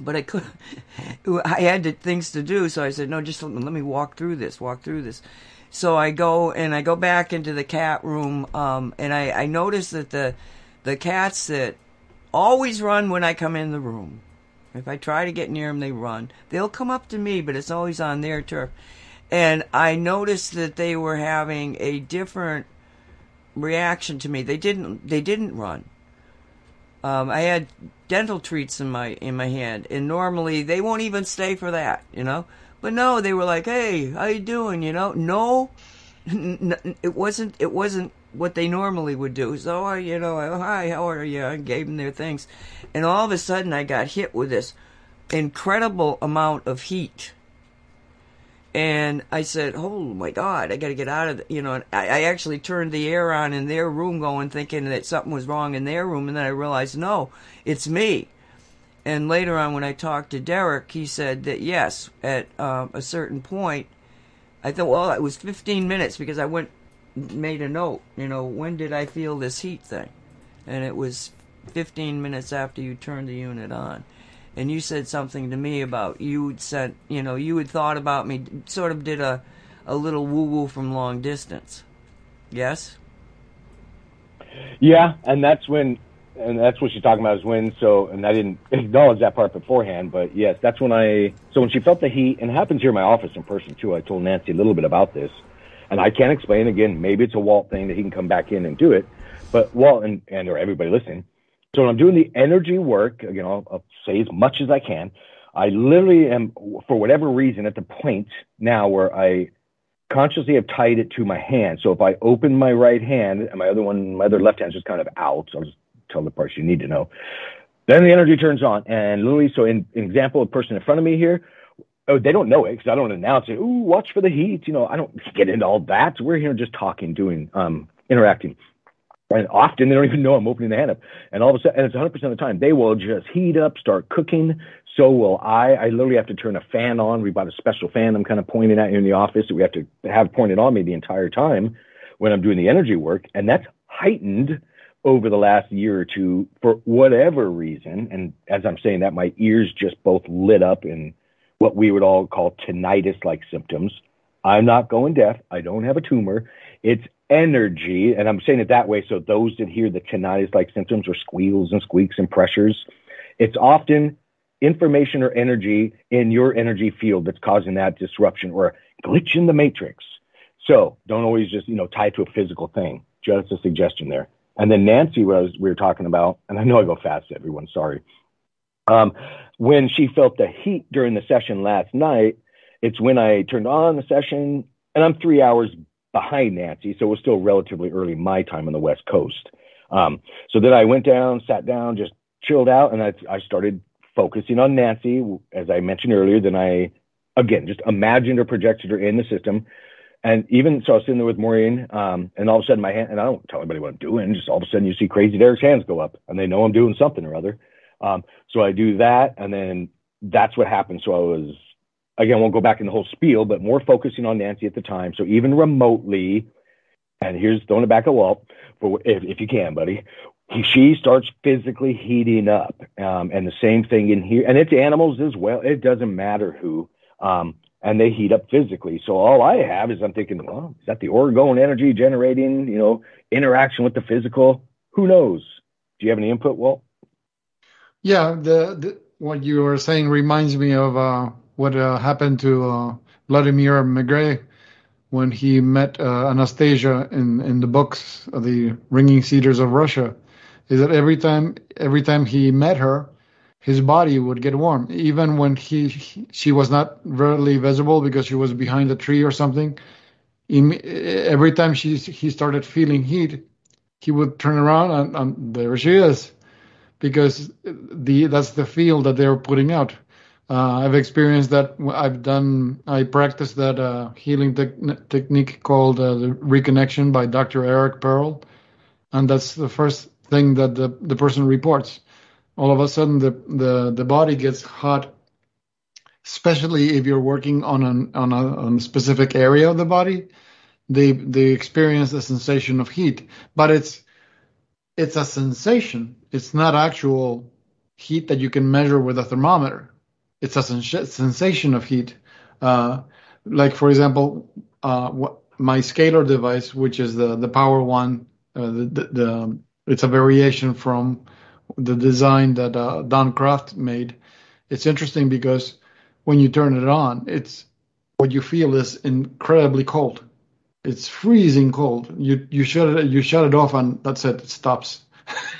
But I could, *laughs* I had to, things to do, so I said, no, just let me, let me walk through this, walk through this. So I go and I go back into the cat room, um, and I, I notice that the the cats that always run when I come in the room. If I try to get near them, they run. They'll come up to me, but it's always on their turf and I noticed that they were having a different reaction to me. They didn't they didn't run. Um, I had dental treats in my in my hand, and normally they won't even stay for that, you know. But no, they were like, "Hey, how you doing?" You know, no, *laughs* it wasn't. It wasn't what they normally would do. So, I, you know, hi, how are you? I gave them their things, and all of a sudden, I got hit with this incredible amount of heat and I said, "Oh my God, I got to get out of the, you know." I, I actually turned the air on in their room, going thinking that something was wrong in their room, and then I realized, no, it's me. And later on, when I talked to Derek, he said that yes, at um, a certain point, I thought, well, it was 15 minutes because I went made a note. You know, when did I feel this heat thing? And it was 15 minutes after you turned the unit on and you said something to me about you sent, you know, you had thought about me, sort of did a, a little woo woo from long distance. Yes? Yeah, and that's when, and that's what she's talking about is when, so, and I didn't acknowledge that part beforehand, but yes, that's when I, so when she felt the heat, and it happens here in my office in person too, I told Nancy a little bit about this, and I can't explain again, maybe it's a Walt thing that he can come back in and do it, but Walt and, and or everybody listening, so when I'm doing the energy work, you know, I'll say as much as I can. I literally am, for whatever reason, at the point now where I consciously have tied it to my hand. So if I open my right hand and my other one, my other left hand is just kind of out, so I'll just tell the parts you need to know. Then the energy turns on, and literally, so in, example, a person in front of me here, oh, they don't know it because I don't announce it. Ooh, watch for the heat. You know, I don't get into all that. We're here just talking, doing um, interacting. And often they don't even know I'm opening the hand up. And all of a sudden, and it's 100% of the time, they will just heat up, start cooking. So will I. I literally have to turn a fan on. We bought a special fan I'm kind of pointing at in the office that we have to have pointed on me the entire time when I'm doing the energy work. And that's heightened over the last year or two for whatever reason. And as I'm saying that, my ears just both lit up in what we would all call tinnitus like symptoms. I'm not going deaf. I don't have a tumor. It's energy. And I'm saying it that way so those that hear the tinnitus like symptoms or squeals and squeaks and pressures, it's often information or energy in your energy field that's causing that disruption or glitch in the matrix. So don't always just, you know, tie to a physical thing. Just a suggestion there. And then Nancy was, we were talking about, and I know I go fast, everyone, sorry. Um, when she felt the heat during the session last night, it's when I turned on the session, and I'm three hours behind Nancy, so it was still relatively early my time on the West Coast. Um, so then I went down, sat down, just chilled out, and I, I started focusing on Nancy, as I mentioned earlier. Then I, again, just imagined or projected her in the system. And even so, I was sitting there with Maureen, um, and all of a sudden my hand, and I don't tell anybody what I'm doing, just all of a sudden you see Crazy Derek's hands go up, and they know I'm doing something or other. Um, so I do that, and then that's what happened. So I was, again, won't go back in the whole spiel, but more focusing on Nancy at the time. So even remotely, and here's throwing it back at Walt, for if, if you can, buddy. He, she starts physically heating up, um, and the same thing in here, and it's animals as well. It doesn't matter who, um, and they heat up physically. So all I have is I'm thinking, well, is that the orgone energy generating, you know, interaction with the physical? Who knows? Do you have any input, Walt? Yeah, the, the what you were saying reminds me of uh, what uh, happened to uh, Vladimir Megre when he met uh, Anastasia in, in the books of the Ringing Cedars of Russia. Is that every time every time he met her, his body would get warm, even when he, he she was not really visible because she was behind a tree or something. He, every time she he started feeling heat, he would turn around and, and there she is because the that's the feel that they're putting out. Uh, I've experienced that. I've done. I practiced that uh, healing te- technique called uh, the reconnection by Dr. Eric Pearl, and that's the first thing that the the person reports. All of a sudden, the the the body gets hot, especially if you're working on an on a, on a specific area of the body. They they experience a sensation of heat, but it's it's a sensation. It's not actual heat that you can measure with a thermometer. It's a sens- sensation of heat. Uh, like for example, uh, what, my scalar device, which is the the Power One, uh, the, the, the, it's a variation from the design that uh, Don Croft made. It's interesting because when you turn it on, it's what you feel is incredibly cold it's freezing cold. You you shut it you shut it off and that's it. It stops.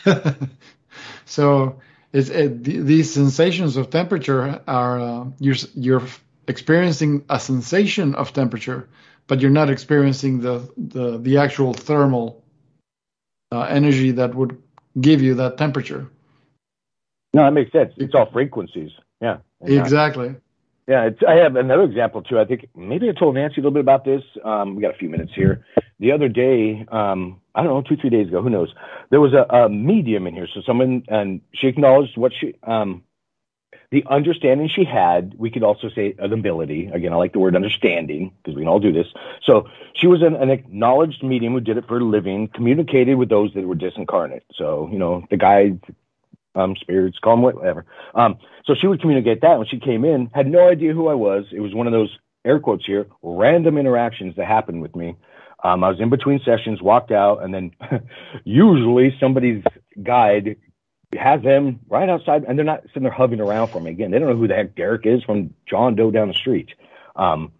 *laughs* so it's it, these sensations of temperature are uh, you're you're experiencing a sensation of temperature, but you're not experiencing the the the actual thermal uh, energy that would give you that temperature. No, that makes sense. It's all frequencies. Yeah. Exactly. Yeah, I have another example too. I think maybe I told Nancy a little bit about this. Um, we got a few minutes here. The other day, um, I don't know, two, three days ago, who knows? There was a, a medium in here. So someone, and she acknowledged what she, um, the understanding she had. We could also say an ability. Again, I like the word understanding because we can all do this. So she was an, an acknowledged medium who did it for a living, communicated with those that were disincarnate. So, you know, the guides, um, spirits, call them whatever. Um, so she would communicate that when she came in, had no idea who I was. It was one of those air quotes here, random interactions that happened with me. Um, I was in between sessions, walked out, and then *laughs* usually somebody's guide has them right outside, and they're not sitting there hovering around for me. Again, they don't know who the heck Derek is from John Doe down the street. Um,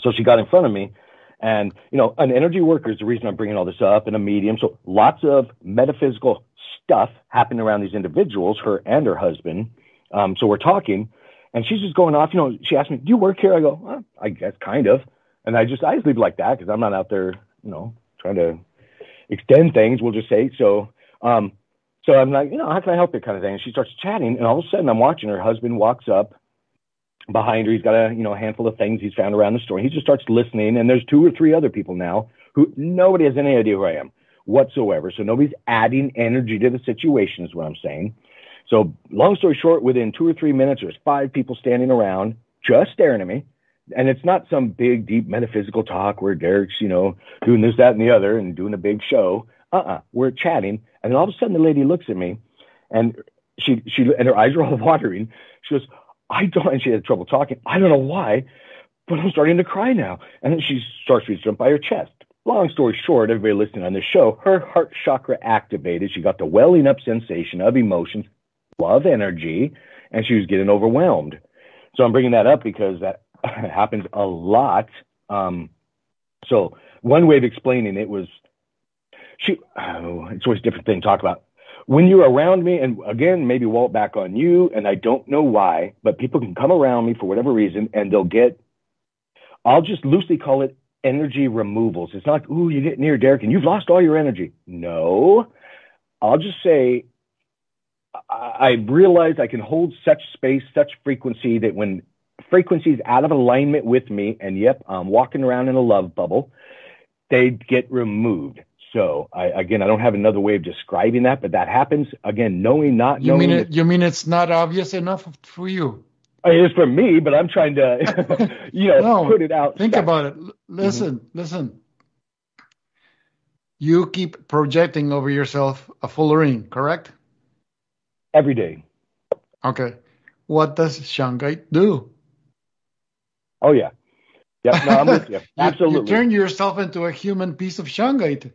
so she got in front of me, and you know, an energy worker is the reason I'm bringing all this up, and a medium. So lots of metaphysical stuff happening around these individuals, her and her husband. Um, so we're talking, and she's just going off. You know, she asked me, "Do you work here?" I go, well, "I guess kind of," and I just I just leave like that because I'm not out there, you know, trying to extend things. We'll just say so. Um, so I'm like, you know, how can I help you, kind of thing. And she starts chatting, and all of a sudden I'm watching her husband walks up behind her. He's got a you know handful of things he's found around the store. He just starts listening, and there's two or three other people now who nobody has any idea who I am whatsoever. So nobody's adding energy to the situation is what I'm saying. So long story short, within two or three minutes, there's five people standing around just staring at me. And it's not some big, deep metaphysical talk where Derek's, you know, doing this, that, and the other and doing a big show. Uh-uh. We're chatting. And then all of a sudden the lady looks at me and she, she, and her eyes are all *laughs* watering. She goes, I don't, and she had trouble talking. I don't know why, but I'm starting to cry now. And then she starts to jump by her chest. Long story short, everybody listening on this show, her heart chakra activated. She got the welling up sensation of emotions, love energy, and she was getting overwhelmed. So I'm bringing that up because that *laughs* happens a lot. Um, so one way of explaining it was, she, oh, it's always a different thing to talk about. When you're around me, and again, maybe Walt back on you, and I don't know why, but people can come around me for whatever reason and they'll get, I'll just loosely call it energy removals. It's not like, ooh, you get near Derek and you've lost all your energy. No, I'll just say, I, I realize I can hold such space, such frequency that when frequencies out of alignment with me, and yep, I'm walking around in a love bubble, they get removed. So I, again, I don't have another way of describing that, but that happens again, knowing not knowing. you. Mean it, you mean it's not obvious enough for you? It is for me, but I'm trying to, *laughs* you know, no, put it out. Think about it. Listen, mm-hmm. listen. You keep projecting over yourself a full ring, correct? Every day. Okay. What does Shungite do? Oh yeah. Yeah, no, I'm with you. Absolutely. *laughs* you, you turn yourself into a human piece of Shungite.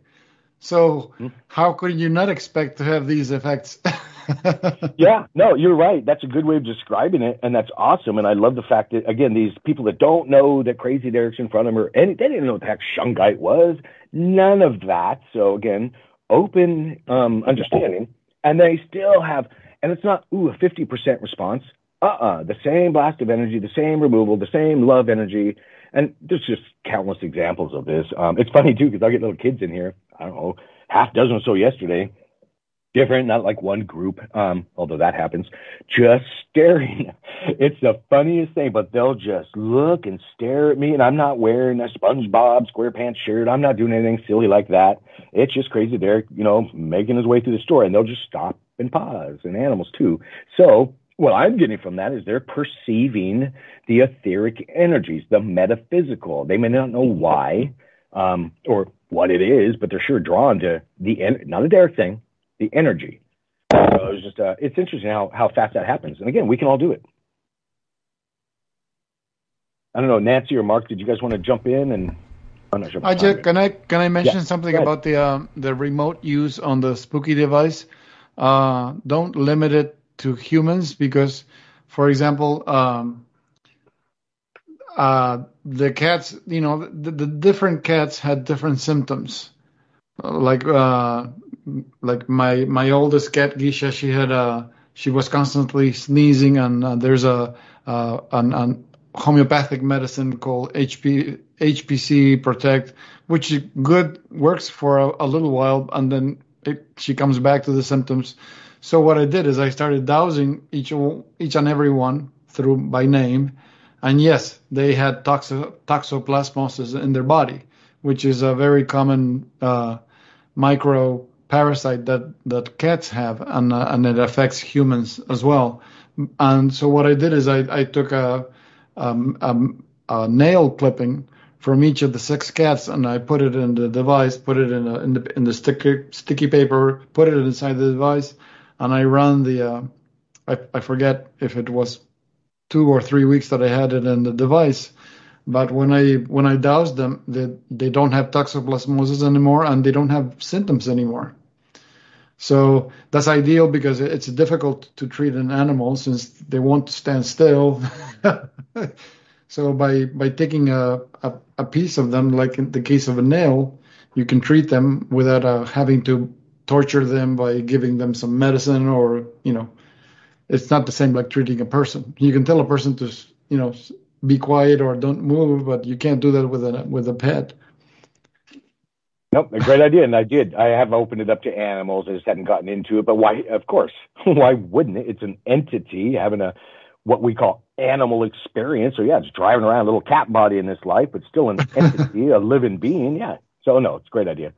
So mm-hmm. how could you not expect to have these effects? *laughs* *laughs* yeah, no, you're right. That's a good way of describing it, and that's awesome. And I love the fact that again, these people that don't know that Crazy Derek's in front of them, or any, they didn't know what the heck Shungite was. None of that. So again, open um, understanding, and they still have, and it's not ooh a 50% response. Uh-uh, the same blast of energy, the same removal, the same love energy, and there's just countless examples of this. Um, it's funny too because I get little kids in here. I don't know, half dozen or so yesterday different, not like one group, um, although that happens, just staring. *laughs* It's the funniest thing, but they'll just look and stare at me, and I'm not wearing a SpongeBob SquarePants shirt. I'm not doing anything silly like that. It's just crazy. They're, you know, making his way through the store, and they'll just stop and pause, and animals too. So what I'm getting from that is they're perceiving the etheric energies, the metaphysical. They may not know why um, or what it is, but they're sure drawn to the, not a Derek thing, the energy. So it's just uh, it's interesting how how fast that happens. And again, we can all do it. I don't know, Nancy or Mark, did you guys want to jump in and? I'm not sure. I just, can I can I mention yeah, something about the um, the remote use on the spooky device? Uh, don't limit it to humans because, for example, um, uh, the cats, you know, the, the, different cats had different symptoms. Like uh, like my my oldest cat Gisha, she had a she was constantly sneezing, and uh, there's a uh, an, an, homeopathic medicine called HP HPC Protect, which good works for a, a little while, and then it, she comes back to the symptoms. So what I did is I started dowsing each each and every one through by name, and yes, they had toxo, toxoplasmosis in their body, which is a very common uh, micro parasite that that cats have, and uh, and it affects humans as well. And so what I did is I I took a um, a, a nail clipping from each of the six cats, and I put it in the device, put it in, a, in the in the sticky sticky paper, put it inside the device, and I run the. Uh, I I forget if it was two or three weeks that I had it in the device, but when I when I douse them, they they don't have toxoplasmosis anymore, and they don't have symptoms anymore. So that's ideal because it's difficult to treat an animal since they won't stand still. *laughs* so by by taking a, a, a piece of them, like in the case of a nail, you can treat them without uh, having to torture them by giving them some medicine or you know, it's not the same like treating a person. You can tell a person to you know be quiet or don't move, but you can't do that with a with a pet. Nope, a great idea, and I did. I have opened it up to animals. I just hadn't gotten into it, but why? Of course, *laughs* why wouldn't it? It's an entity having a what we call animal experience. So yeah, it's driving around a little cat body in this life, but still an *laughs* entity, a living being. Yeah, So no, it's a great idea.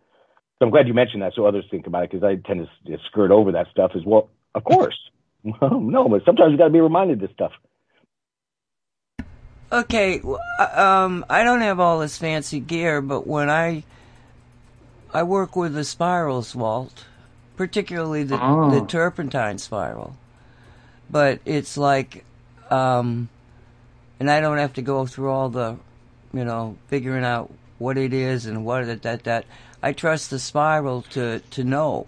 So I'm glad you mentioned that so others think about it because I tend to s- skirt over that stuff as well. Of course. *laughs* Well, no, but sometimes you got to be reminded of this stuff. Okay, uh, um, I don't have all this fancy gear, but when I I work with the spirals, Walt, particularly the Oh. the turpentine spiral, but it's like, um, and I don't have to go through all the, you know, figuring out what it is and what that that that. I trust the spiral to to know,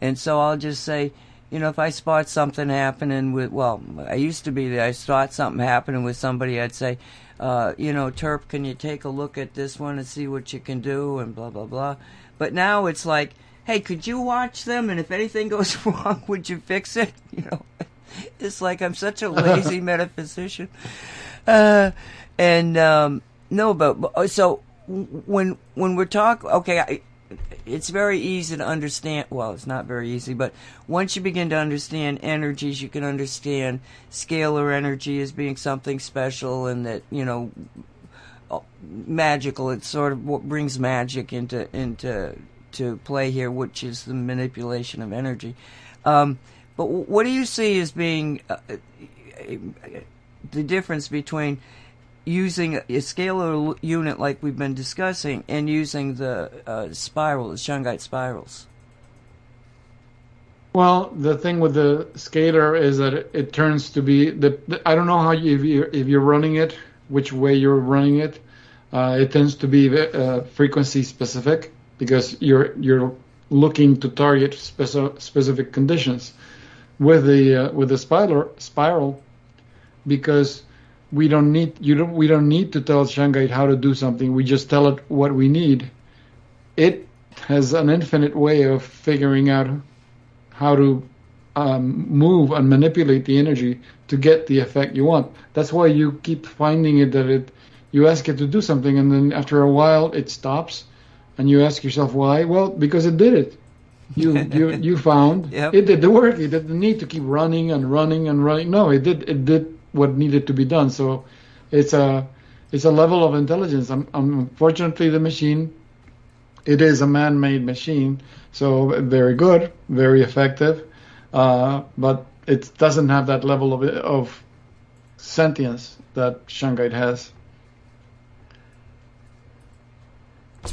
and so I'll just say, you know, if I spot something happening with, well, I used to be there. I spot something happening with somebody, I'd say, uh, you know, Terp, can you take a look at this one and see what you can do, and blah blah blah. But now it's like, hey, could you watch them? And if anything goes *laughs* wrong, would you fix it? *laughs* You know, it's like I'm such a lazy *laughs* metaphysician. Uh, and um, no, but, but so when when we're talking, okay, I, it's very easy to understand. Well, it's not very easy, but once you begin to understand energies, you can understand scalar energy as being something special, and that you know, uh, magical. It sort of what brings magic into into to play here, which is the manipulation of energy. Um, but what do you see as being uh, the difference between using a scalar unit like we've been discussing and using the uh, spiral, the Shungite spirals? Well, the thing with the scalar is that it, it turns to be the, the. I don't know how you if you if you're running it, which way you're running it. Uh, it tends to be uh, frequency specific because you're you're looking to target speci- specific conditions with the uh, with the spiral spiral because we don't need you don't we don't need to tell Shungite how to do something. We just tell it what we need. It has an infinite way of figuring out how to um, move and manipulate the energy to get the effect you want. That's why you keep finding it that it you ask it to do something and then after a while it stops and you ask yourself why? Well, because it did it. You you you *laughs* found Yep. it did the work. It didn't need to keep running and running and running. No, it did it did what needed to be done. So it's a it's a level of intelligence. Um unfortunately, the machine it is a man-made machine, so very good, very effective, uh, but it doesn't have that level of of sentience that Shungite has.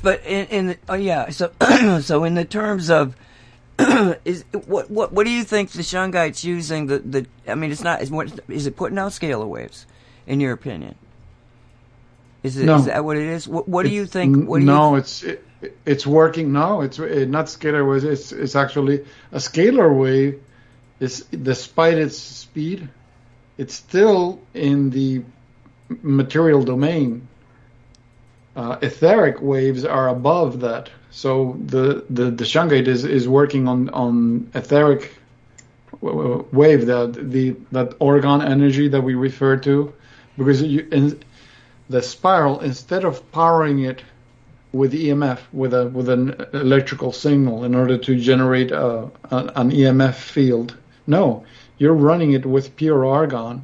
But in, in the, oh yeah, so *clears throat* so in the terms of *clears throat* is what what what do you think the Shungite's using the the? I mean, it's not. Is what is it putting out scalar waves? In your opinion, is it No. is that what it is? What what do you think? What do no, you, it's it, it's working. No, it's it, not scalar waves. It's it's actually a scalar wave. Is despite its speed, it's still in the material domain. Uh, etheric waves are above that. So the the, the shungite is, is working on on etheric wave that the that orgone energy that we refer to, because you, in, the spiral instead of powering it with EMF with a with an electrical signal in order to generate a, an, an EMF field. No, you're running it with pure orgone.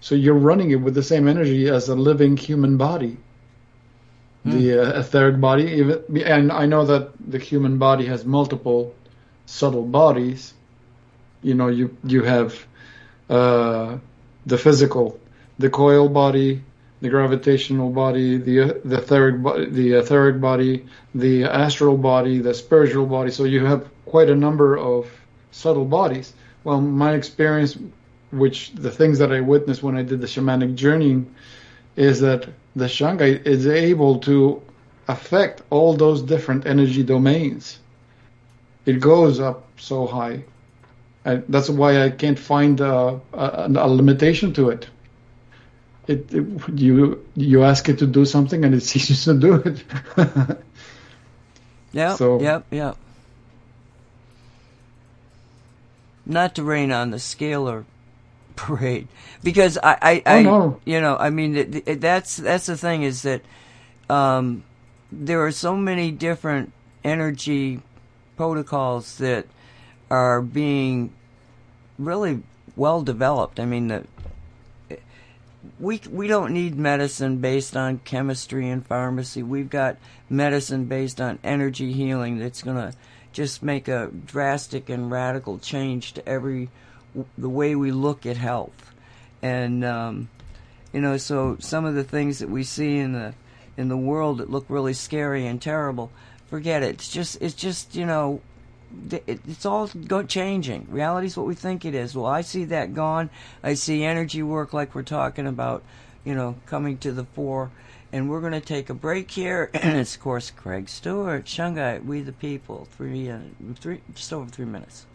So you're running it with the same energy as a living human body. The uh, etheric body, even, and I know that the human body has multiple subtle bodies. You know, you you have uh, the physical, the coil body, the gravitational body, the the etheric body, the etheric body, the astral body, the spiritual body. So you have quite a number of subtle bodies. Well, my experience, which the things that I witnessed when I did the shamanic journeying, is that the shungite is able to affect all those different energy domains. It goes up so high. And that's why I can't find uh, a, a, a limitation to it. It, it you you ask it to do something and it *laughs* ceases to do it. yeah. So- Yep. Yep. Not to rain on the scalar *laughs* parade, because I, I, Oh, I no. you know, I mean, it, it- that's that's the thing is that um, there are so many different energy protocols that are being really well developed. I mean, the we we don't need medicine based on chemistry and pharmacy. We've got medicine based on energy healing that's going to just make a drastic and radical change to every the way we look at health. And um, you know, so some of the things that we see in the in the world that look really scary and terrible, forget it. It's just it's just you know it's all changing. Reality is what we think it is. Well, I see that gone. I see energy work like we're talking about, you know, coming to the fore. And we're going to take a break here. And *clears throat* it's, of course, Craig Stuart, Shungite, We the People, three, uh, three, just over three minutes.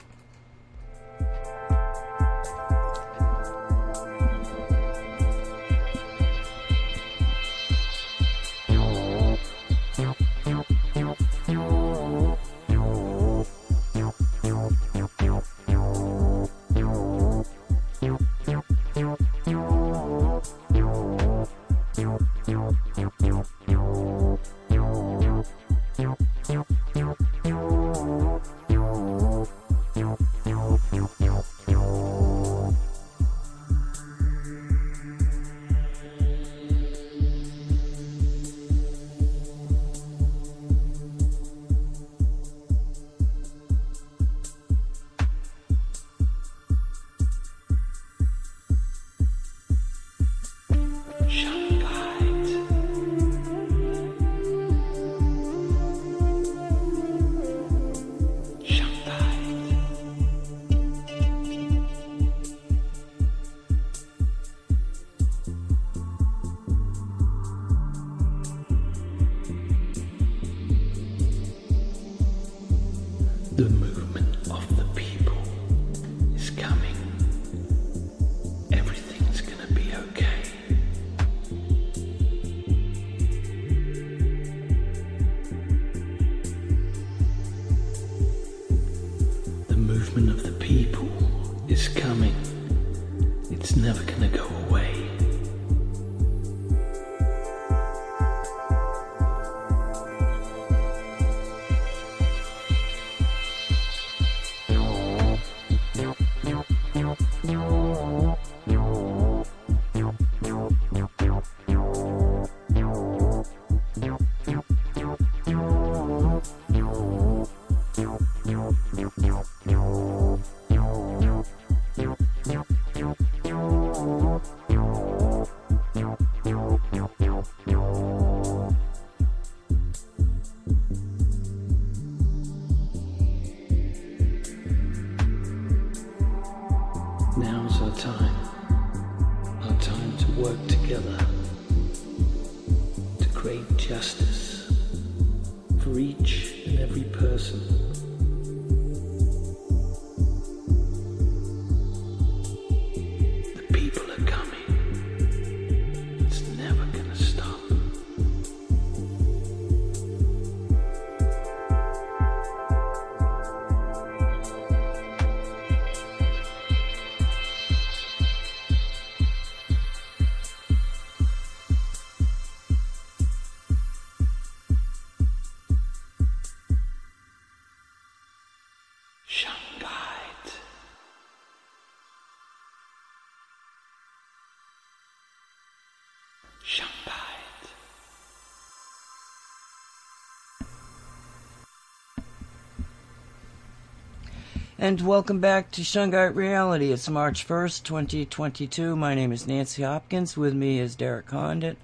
And welcome back to Shungite Reality. It's March 1st, 2022. My name is Nancy Hopkins. With me is Derek Condit,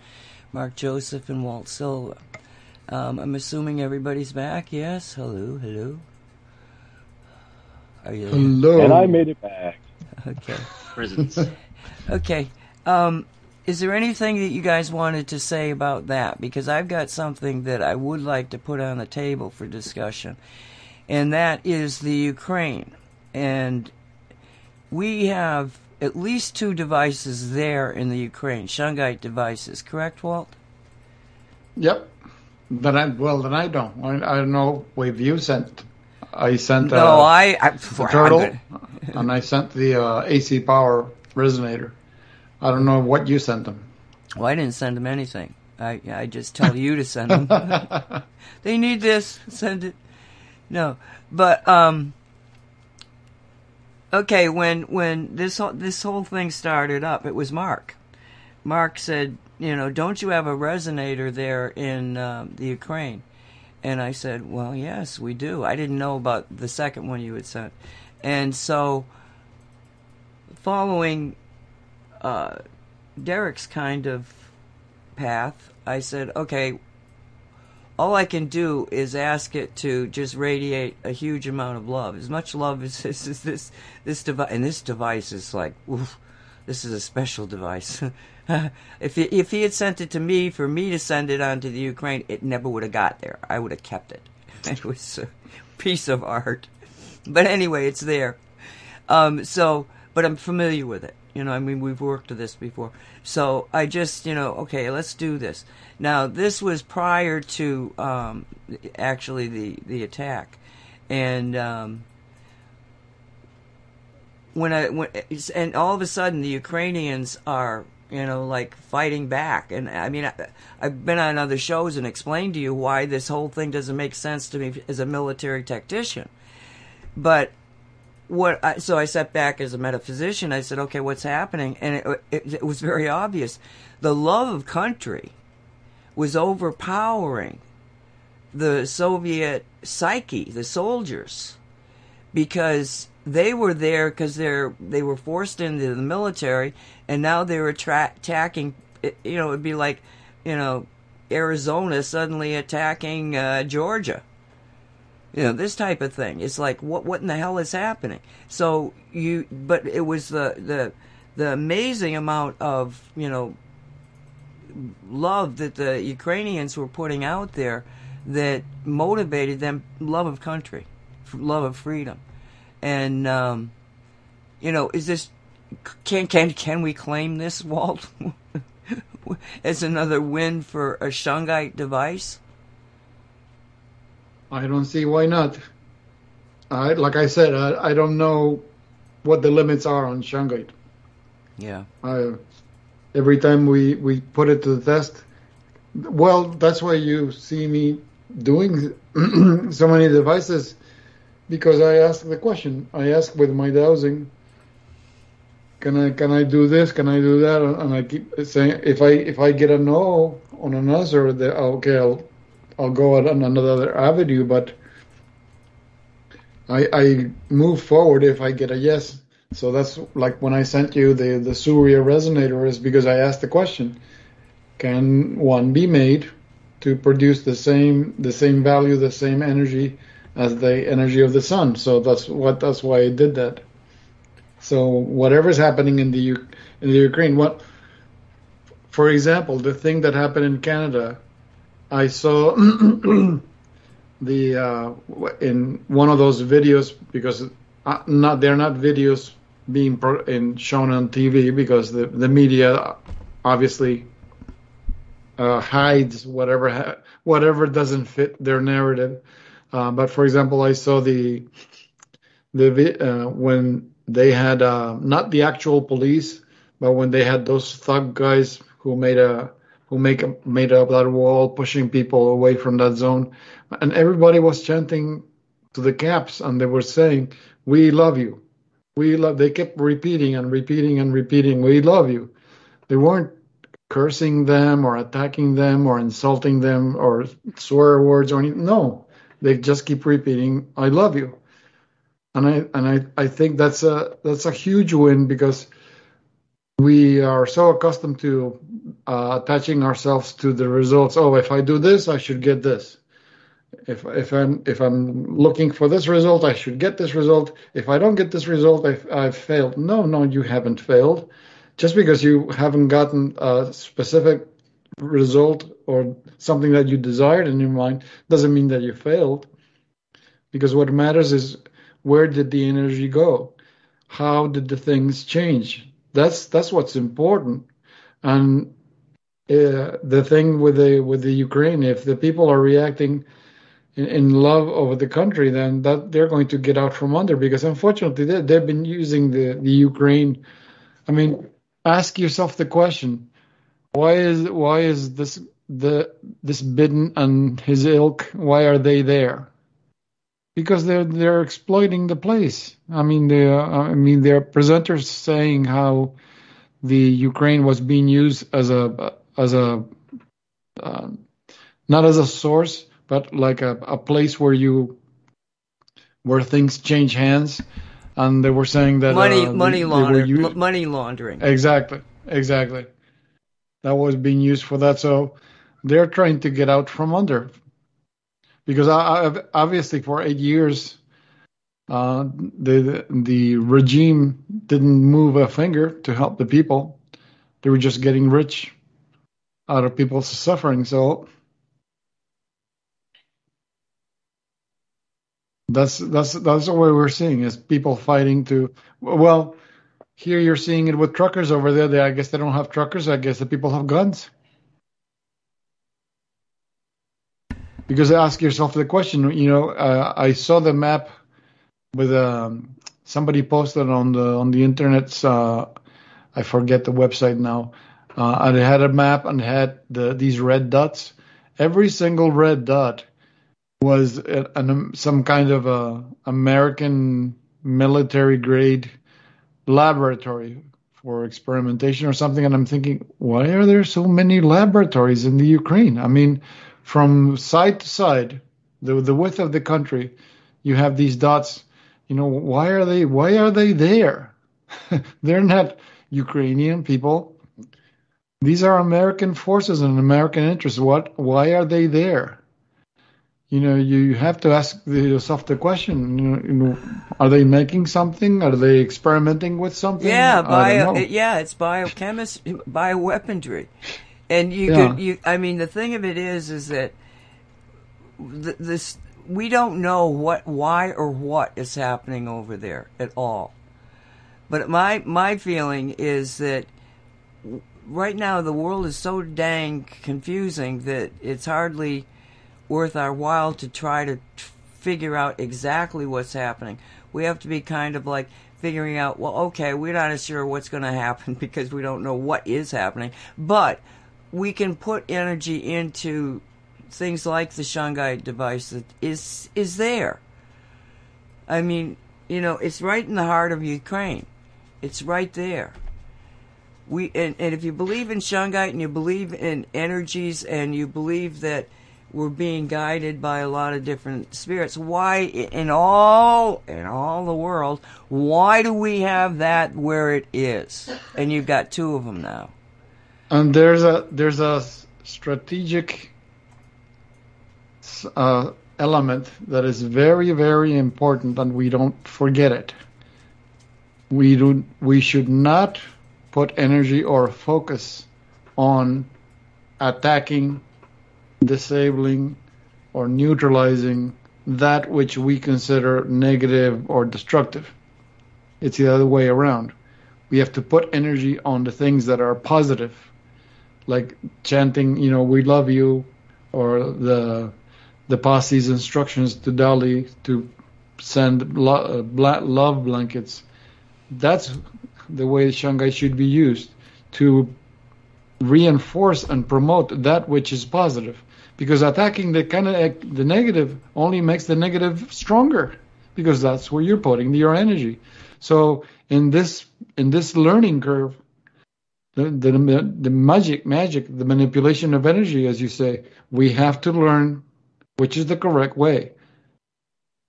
Mark Joseph, and Walt Silva. Um, I'm assuming everybody's back. Yes. Hello. Hello. Are you there? Hello. And I made it back. Okay. Presents. *laughs* okay. Um, is there anything that you guys wanted to say about that? Because I've got something that I would like to put on the table for discussion and that is the Ukraine. And we have at least two devices there in the Ukraine, Shungite devices, correct, Walt? Yep. Then I well, then I don't. I, I don't know. Wave you sent. I sent. No, uh, I, I the turtle, *laughs* and I sent the uh, AC power resonator. I don't know what you sent them. Well, I didn't send them anything. I I just tell you to send them. *laughs* they need this. Send it no, but um, okay. When when this whole, this whole thing started up, it was Mark. Mark said, you know, don't you have a resonator there in uh, the Ukraine? And I said, well, yes, we do. I didn't know about the second one you had sent. And so, following uh, Derek's kind of path, I said, okay, all I can do is ask it to just radiate a huge amount of love, as much love as *laughs* this as this this device. And this device is like, oof, this is a special device. *laughs* if he, if he had sent it to me for me to send it on to the Ukraine, it never would have got there. I would have kept it. *laughs* It was a piece of art. But anyway, it's there. Um, so, but I'm familiar with it. You know, I mean, we've worked with this before. So I just, you know, okay, let's do this. Now, this was prior to um, actually the the attack, and um, when I when and all of a sudden the Ukrainians are you know like fighting back and I mean I, I've been on other shows and explained to you why this whole thing doesn't make sense to me as a military tactician but what I, so I sat back as a metaphysician I said okay what's happening and it, it, it was very obvious the love of country was overpowering the Soviet psyche the soldiers because they were there because they're they were forced into the military, and now they're attra- attacking. You know, it'd be like, you know, Arizona suddenly attacking uh, Georgia. You know, this type of thing. It's like, what what in the hell is happening? So you, but it was the the the amazing amount of you know love that the Ukrainians were putting out there that motivated them love of country, love of freedom. And um, you know, is this can can can we claim this, *laughs* Walt, as another win for a Shungite device? I don't see why not. I like I said, I, I don't know what the limits are on Shungite. Yeah. I, every time we, we put it to the test, well, that's why you see me doing *clears throat* so many devices because I ask the question. I ask with my dowsing, can I can I do this? Can I do that? And I keep saying if I if I get a no on an answer, that okay, I'll I'll go on another avenue, but I I move forward if I get a yes. So that's like when I sent you the the Surya resonator is because I asked the question, can one be made to produce the same the same value, the same energy as the energy of the sun. So that's what that's why I did that. So whatever's happening in the in the Ukraine, what, for example, the thing that happened in Canada, I saw *clears throat* the uh, in one of those videos because uh, not they're not videos being pro- in, shown on TV because the the media obviously uh, hides whatever ha- whatever doesn't fit their narrative. Uh, but for example, I saw the the uh, when they had uh, not the actual police, but when they had those thug guys who made a who make made up that wall, pushing people away from that zone, and everybody was chanting to the caps, and they were saying, "We love you, we love." They kept repeating and repeating and repeating, "We love you." They weren't cursing them or attacking them or insulting them or swear words or anything. No, they just keep repeating, "I love you," and I and I, I think that's a that's a huge win because we are so accustomed to uh, attaching ourselves to the results. Oh, if I do this, I should get this. If if I'm if I'm looking for this result, I should get this result. If I don't get this result, I've, I've failed. No, no, you haven't failed. Just because you haven't gotten a specific result or something that you desired in your mind doesn't mean that you failed because what matters is where did the energy go how did the things change that's that's what's important and uh, the thing with the with the ukraine if the people are reacting in, in, love over the country then that they're going to get out from under because unfortunately they, they've been using the the ukraine i mean ask yourself the question why is why is this the this Biden and his ilk? Why are they there? Because they're they're exploiting the place. I mean, they I mean, there are presenters saying how the Ukraine was being used as a as a uh, not as a source, but like a, a place where you where things change hands, and they were saying that money uh, money they- they were laundering money laundering. Exactly, exactly. That was being used for that. So they're trying to get out from under. Because I, I, obviously, for eight years, uh, the the regime didn't move a finger to help the people. They were just getting rich out of people's suffering. So that's that's that's what we're seeing is people fighting to well here you're seeing it with truckers over there. They, I guess they don't have truckers. I guess the people have guns. Because ask yourself the question, you know, uh, I saw the map with um, somebody posted on the on the internet. Uh, I forget the website now. Uh, and it had a map and had the, these red dots. Every single red dot was an, some kind of a American military grade laboratory for experimentation or something. And I'm thinking, why are there so many laboratories in the Ukraine? I mean, from side to side, the the width of the country, you have these dots. You know, why are they why are they there? *laughs* They're not Ukrainian people. These are American forces and American interests. What why are they there? You know, you have to ask yourself the question. You know, you know, are they making something? Are they experimenting with something? Yeah, bio, yeah, it's biochemistry, bioweaponry, and you Yeah. could, you. I mean, the thing of it is, is that th- this we don't know what, why, or what is happening over there at all. But my my feeling is that right now the world is so dang confusing that it's hardly worth our while to try to t- figure out exactly what's happening. We have to be kind of like figuring out, well, okay, we're not as sure what's going to happen *laughs* because we don't know what is happening, but we can put energy into things like the Shungite device that is is there. I mean, you know, it's right in the heart of Ukraine. It's right there. We and, and if you believe in Shungite and you believe in energies and you believe that we're being guided by a lot of different spirits, why in all in all the world, why do we have that where it is? And you've got two of them now. And there's a there's a strategic uh, element that is very very important, and we don't forget it. We do we should not put energy or focus on attacking, disabling, or neutralizing that which we consider negative or destructive. It's the other way around. We have to put energy on the things that are positive like chanting, you know, "We love you," or the the posse's instructions to Dali to send lo- uh, love blankets. That's the way Shungite should be used to reinforce and promote that which is positive. Because attacking the kind of the negative only makes the negative stronger, because that's where you're putting your energy. So in this in this learning curve, the, the the magic magic the manipulation of energy as you say we have to learn which is the correct way.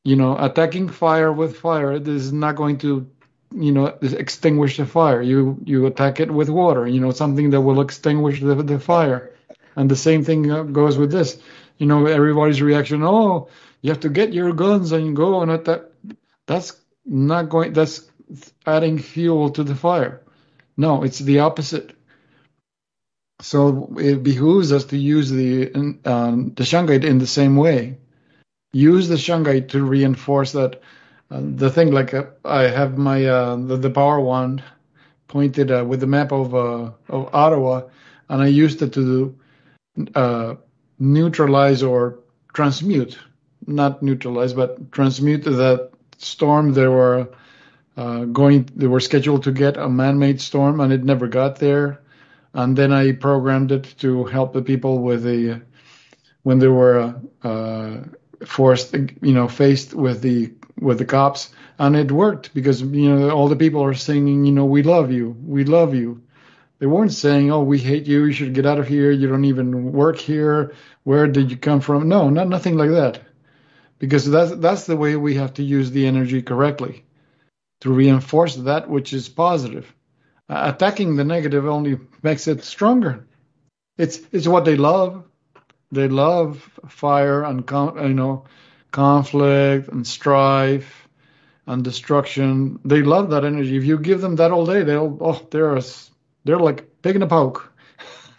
You know attacking fire with fire this is not going to you know extinguish the fire. You you attack it with water you know something that will extinguish the, the fire. And the same thing uh, goes with this. You know everybody's reaction oh you have to get your guns and go and attack. That's not going that's adding fuel to the fire. No, it's the opposite. So it behooves us to use the um, the shungite in the same way. Use the shungite to reinforce that. Uh, the thing, like uh, I have my uh, the, the power wand pointed uh, with the map of uh, of Ottawa, and I used it to uh, neutralize or transmute, not neutralize, but transmute that storm. There were uh, going they were scheduled to get a man-made storm and it never got there and then i programmed it to help the people with the when they were uh, forced you know faced with the with the cops and it worked because you know all the people are singing you know we love you we love you They weren't saying, "Oh, we hate you. You should get out of here. You don't even work here. Where did you come from?" No, not nothing like that. Because that's that's the way we have to use the energy correctly to reinforce that which is positive. Uh, attacking the negative only makes it stronger. It's it's what they love. They love fire and you know conflict and strife and destruction. They love that energy. If you give them that all day, they'll oh they're they're like pig in a poke. *laughs*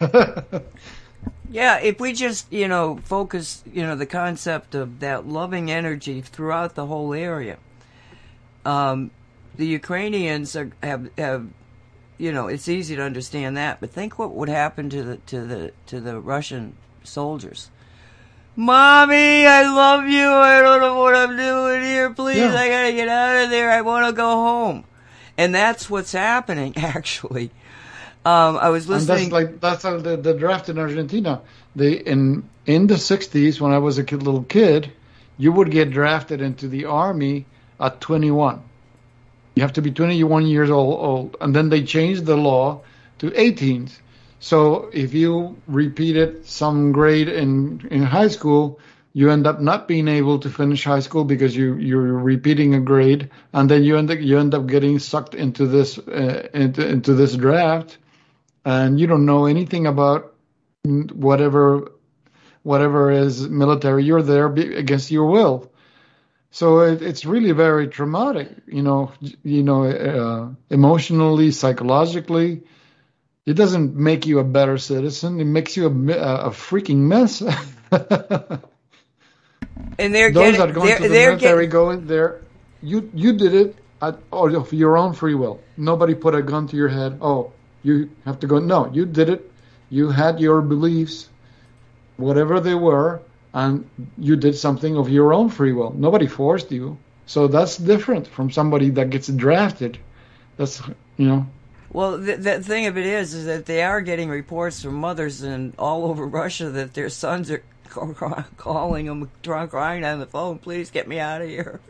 yeah, if we just you know focus you know the concept of that loving energy throughout the whole area. Um, the Ukrainians are, have have you know it's easy to understand that, but think what would happen to the to the to the Russian soldiers. Mommy, I love you. I don't know what I'm doing here. Please, yeah. I gotta get out of there. I want to go home. And that's what's happening, *laughs* actually. Um, I was listening. And that's like that's the, the draft in Argentina. They in in the '60s when I was a kid, little kid, you would get drafted into the army at 21. You have to be 21 years old, old, and then they changed the law to 18. So if you repeated some grade in in high school, you end up not being able to finish high school because you you're repeating a grade, and then you end up you end up getting sucked into this uh, into into this draft, and you don't know anything about whatever whatever is military. You're there against your will. So it, it's really very traumatic, you know, you know, uh, emotionally, psychologically. It doesn't make you a better citizen. It makes you a, a freaking mess. *laughs* and they're those getting, that go into the military getting... go in there. You you did it at, of your own free will. Nobody put a gun to your head. Oh, you have to go. No, you did it. You had your beliefs, whatever they were, and you did something of your own free will. Nobody forced you. So that's different from somebody that gets drafted. That's you know. Well, the, the thing of it is, is that they are getting reports from mothers and all over Russia that their sons are calling them, crying on the phone, "Please get me out of here."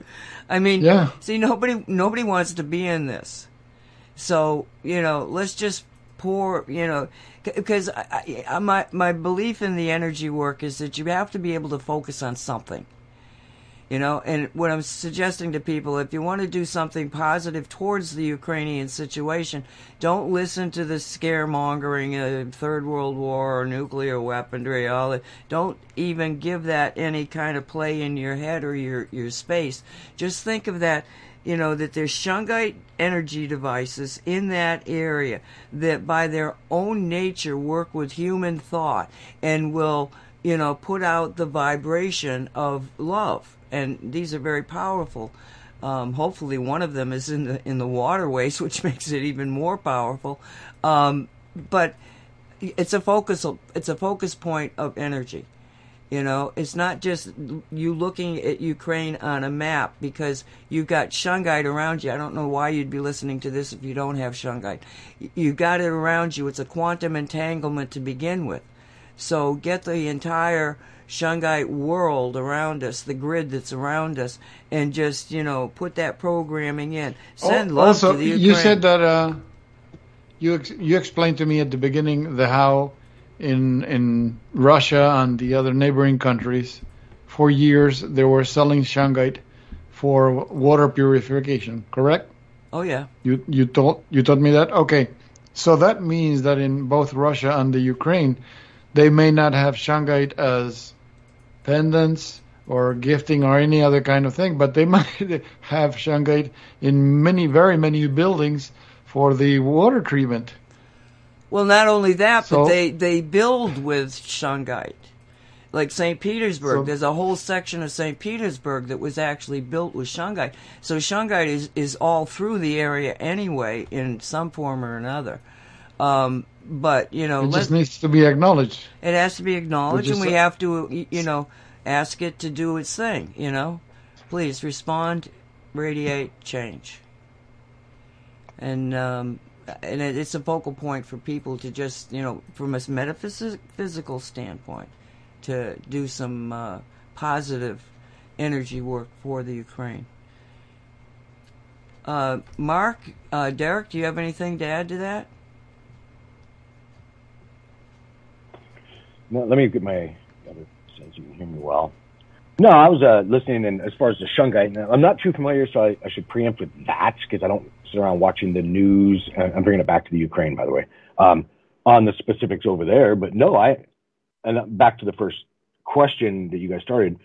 I mean, yeah. See, nobody nobody wants to be in this. So you know, let's just pour. You know, because I, I, my my belief in the energy work is that you have to be able to focus on something. You know, and what I'm suggesting to people, if you want to do something positive towards the Ukrainian situation, don't listen to the scaremongering of Third World War or nuclear weaponry. All that. Don't even give that any kind of play in your head or your your space. Just think of that you know, that there's shungite energy devices in that area that by their own nature work with human thought and will, you know, put out the vibration of love. And these are very powerful. Um, hopefully, one of them is in the in the waterways, *laughs* which makes it even more powerful. Um, but it's a focus. It's a focus point of energy. You know, it's not just you looking at Ukraine on a map because you've got shungite around you. I don't know why you'd be listening to this if you don't have shungite. You've got it around you. It's a quantum entanglement to begin with. So get the entire shungite world around us, the grid that's around us, and just you know put that programming in. Send oh, love also, to the Ukraine. you said that uh, you ex- you explained to me at the beginning the how in in Russia and the other neighboring countries, for years they were selling shungite for water purification. Correct? Oh yeah. You you told you told me that. Okay, so that means that in both Russia and the Ukraine, they may not have shungite as pendants or gifting or any other kind of thing, but they *laughs* might have shungite in many, very many buildings for the water treatment. Well, not only that, so, but they, they build with shungite. Like St. Petersburg, so, there's a whole section of St. Petersburg that was actually built with shungite. So shungite is, is all through the area anyway, in some form or another. Um, but you know, it just needs to be acknowledged. It has to be acknowledged, and we have to, you know, ask it to do its thing. You know, please respond, radiate, change. And um, and it's a focal point for people to just, you know, from a metaphysical standpoint, to do some uh, positive energy work for the Ukraine. Uh, Mark, uh, Derek, do you have anything to add to that? no, let me get my other says you can hear me well. No, I was uh, listening, and as far as the shungite, I'm not too familiar, so I, I should preempt with that because I don't sit around watching the news. I'm bringing it back to the Ukraine, by the way, um, on the specifics over there. But no, I, and back to the first question that you guys started,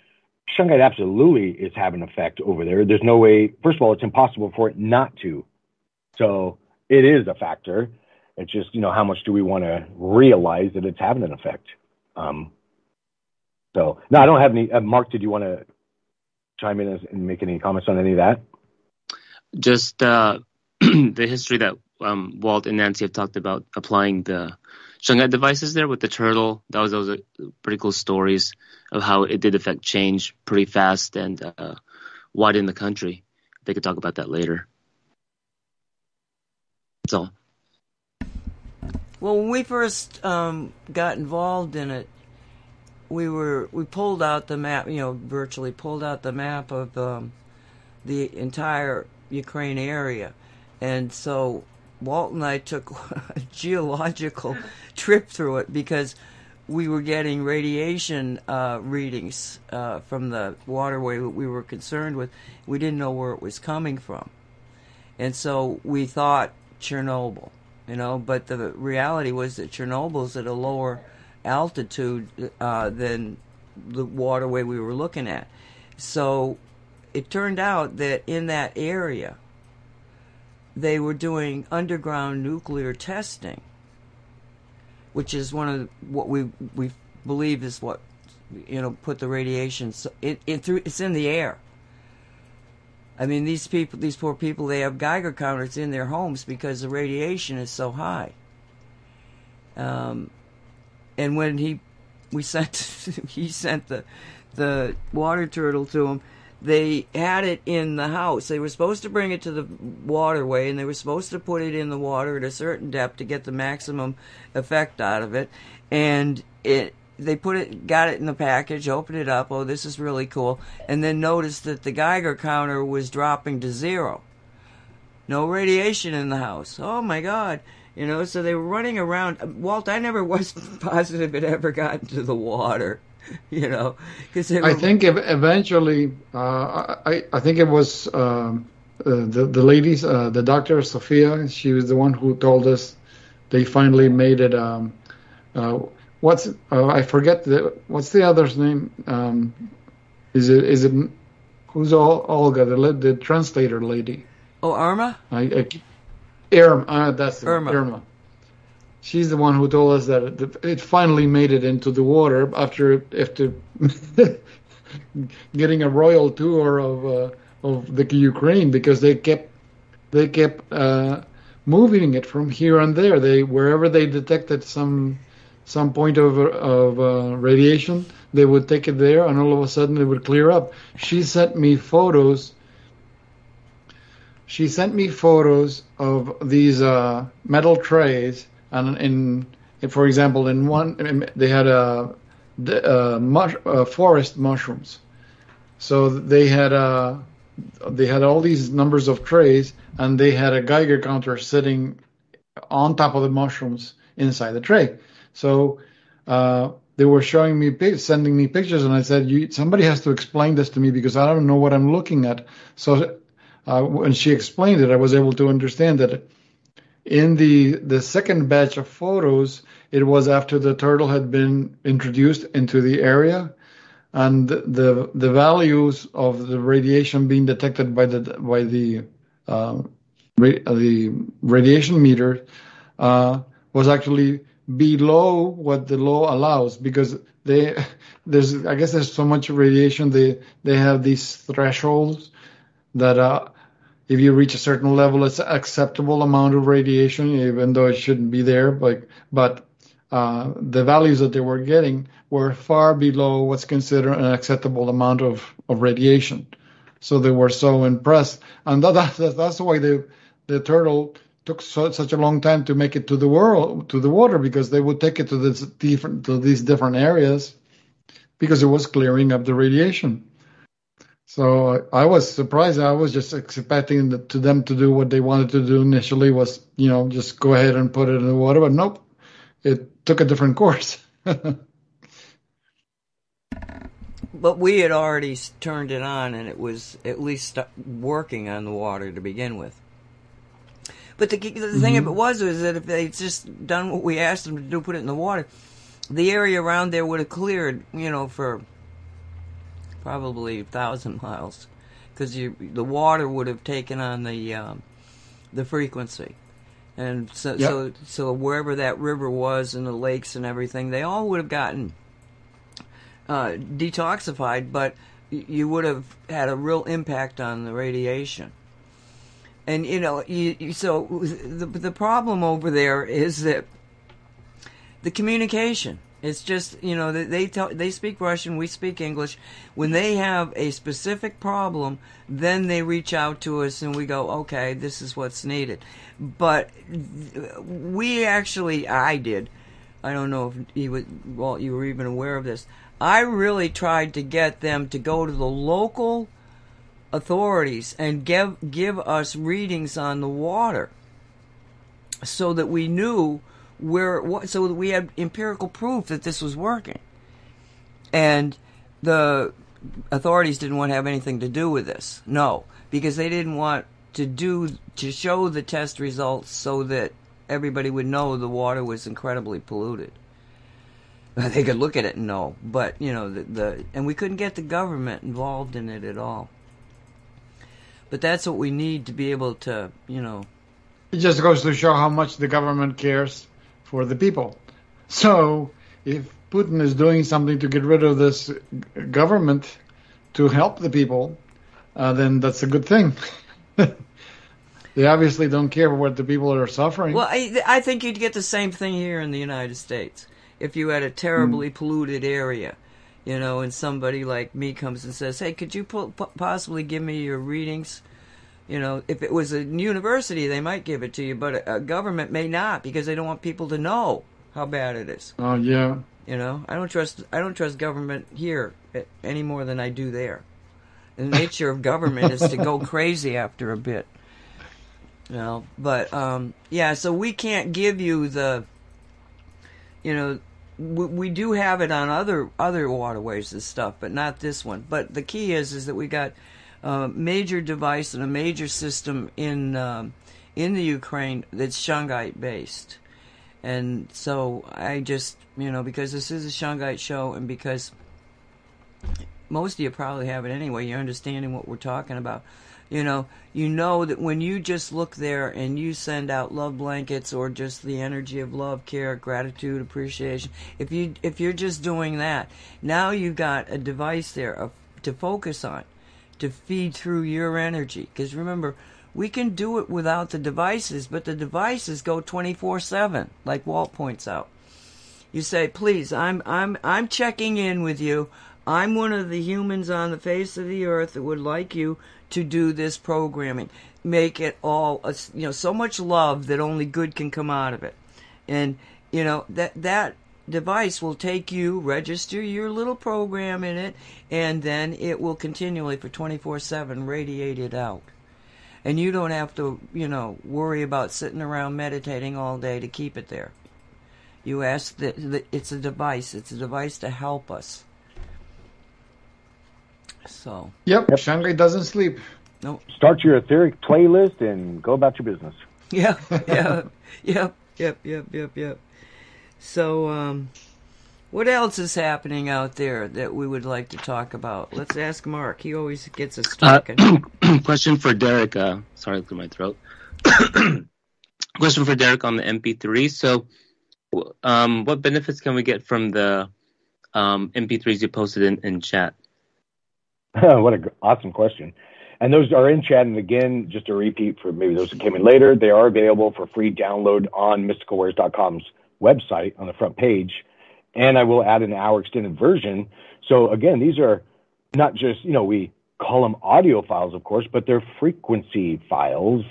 shungite absolutely is having an effect over there. There's no way, first of all, it's impossible for it not to. So it is a factor. It's just, you know, how much do we want to realize that it's having an effect? Um, so, no, I don't have any. Uh, Mark, did you want to chime in and make any comments on any of that? Just uh, *clears throat* the history that um, Walt and Nancy have talked about applying the shungite devices there with the turtle. That was those are pretty cool stories of how it did affect change pretty fast and uh, wide in the country. They could talk about that later. All. Well, when we first um, got involved in it, we were we pulled out the map. You know, virtually pulled out the map of um, the entire Ukraine area, and so Walt and I took *laughs* a geological trip through it because we were getting radiation uh, readings uh, from the waterway that we were concerned with. We didn't know where it was coming from, and so we thought Chernobyl you know. But the reality was that Chernobyl's at a lower altitude uh, than the waterway we were looking at. So it turned out that in that area, they were doing underground nuclear testing, which is one of what we we believe is what you know put the radiation so it, it through it's in the air I mean, these people, these poor people, they have Geiger counters in their homes because the radiation is so high. Um, and when he, we sent, *laughs* he sent the, the water turtle to them. They had it in the house. They were supposed to bring it to the waterway, and they were supposed to put it in the water at a certain depth to get the maximum effect out of it. And it they put it, got it in the package, opened it up. Oh, this is really cool. And then noticed that the Geiger counter was dropping to zero. No radiation in the house. Oh my God. You know, so they were running around. Walt, I never was *laughs* positive it ever got into the water. *laughs* You know, because I think eventually, uh, I I think it was um, uh, the the ladies, uh, the doctor Sophia. She was the one who told us they finally made it. Um, uh, what's uh, I forget the what's the other's name? Um, is it is it who's Olga the the translator lady? Oh, Irma. I, I Irma. Uh, that's Irma. Irma. She's the one who told us that it, finally made it into the water after after *laughs* getting a royal tour of uh, of the Ukraine because they kept they kept uh, moving it from here and there. They wherever they detected some some point of, of uh, radiation, they would take it there, and all of a sudden it would clear up. She sent me photos. She sent me photos of these uh, metal trays, and in, for example, in one they had a, a, mush, a forest mushrooms. So they had a uh, they had all these numbers of trays, and they had a Geiger counter sitting on top of the mushrooms inside the tray. So uh, they were showing me, sending me pictures, and I said, somebody has to explain this to me because I don't know what I'm looking at. So uh, when she explained it, I was able to understand that in the the second batch of photos, it was after the turtle had been introduced into the area, and the the values of the radiation being detected by the by the uh, ra- the radiation meter uh, was actually below what the law allows because they *laughs* there's I guess there's so much radiation they they have these thresholds that uh, if you reach a certain level it's an acceptable amount of radiation even though it shouldn't be there but but uh, the values that they were getting were far below what's considered an acceptable amount of, of radiation so they were so impressed and that, that that's why the the turtle took so, such a long time to make it to the world to the water because they would take it to this different to these different areas because it was clearing up the radiation. So I was surprised. I was just expecting the, to them to do what they wanted to do initially was you know just go ahead and put it in the water, but nope, it took a different *laughs* course. but we had already turned it on, and it was at least working on the water to begin with. But the, the mm-hmm. thing of it was was that if they'd just done what we asked them to do, put it in the water, the area around there would have cleared, you know, for probably a thousand miles, because the water would have taken on the um, the frequency, and so yep. so so wherever that river was and the lakes and everything, they all would have gotten uh, detoxified, but you would have had a real impact on the radiation. And you know, you, you, so the the problem over there is that the communication. It's just you know they tell, they speak Russian, we speak English. When they have a specific problem, then they reach out to us and we go, okay, this is what's needed. But we actually, I did. I don't know if you would, well, you were even aware of this. I really tried to get them to go to the local authorities and give give us readings on the water so that we knew where so we had empirical proof that this was working. And the authorities didn't want to have anything to do with this. No. Because they didn't want to do to show the test results so that everybody would know the water was incredibly polluted. *laughs* They could look at it and know but you know the, the and we couldn't get the government involved in it at all. But that's what we need to be able to, you know. It just goes to show how much the government cares for the people. So if Putin is doing something to get rid of this government to help the people, uh, then that's a good thing. *laughs* they obviously don't care what the people are suffering. Well, I, I, think you'd get the same thing here in the United States if you had a terribly mm. polluted area you know, and somebody like me comes and says, "Hey, could you possibly give me your readings?" You know, if it was a university, they might give it to you, but a, a government may not because they don't want people to know how bad it is. Oh yeah. You know, I don't trust I don't trust government here any more than I do there. The nature of government is to go *laughs* crazy after a bit. You know, but um, yeah, so we can't give you the, you know, we, we do have it on other other waterways and stuff, but not this one. But the key is is that we got a major device and a major system in um, in the Ukraine that's shungite based, and so I just you know because this is a shungite show and because most of you probably have it anyway, you're understanding what we're talking about. You know, you know that when you just look there and you send out love blankets or just the energy of love, care, gratitude, appreciation, if you if you're just doing that, now you've got a device there of, to focus on, to feed through your energy. Because remember, we can do it without the devices, but the devices go 24/7, like Walt points out. You say, "Please, I'm I'm I'm checking in with you. I'm one of the humans on the face of the earth that would like you to do this programming. Make it all, uh, you know, so much love that only good can come out of it. And, you know, that, that device will take you, register your little program in it, and then it will continually for 24 7 radiate it out. And you don't have to, you know, worry about sitting around meditating all day to keep it there. You ask that it's a device. It's a device to help us. So. Yep, yep. Shungite doesn't sleep. No. Start your etheric playlist and go about your business. *laughs* Yeah, yeah, yep, yep, yep, yep, yep. So, um, what else is happening out there that we would like to talk about? Let's ask Mark. He always gets us uh, talking. Uh, *clears throat* question for Derek. Uh, sorry, clear my throat. *clears throat* question for Derek on the MP3. So, um, what benefits can we get from the um, MP3s you posted in, in chat? *laughs* what an awesome question. And those are in chat. And again, just a repeat for maybe those who came in later, they are available for free download on mysticalwares.com's website on the front page. And I will add an hour extended version. So again, these are not just, you know, we call them audio files, of course, but they're frequency files.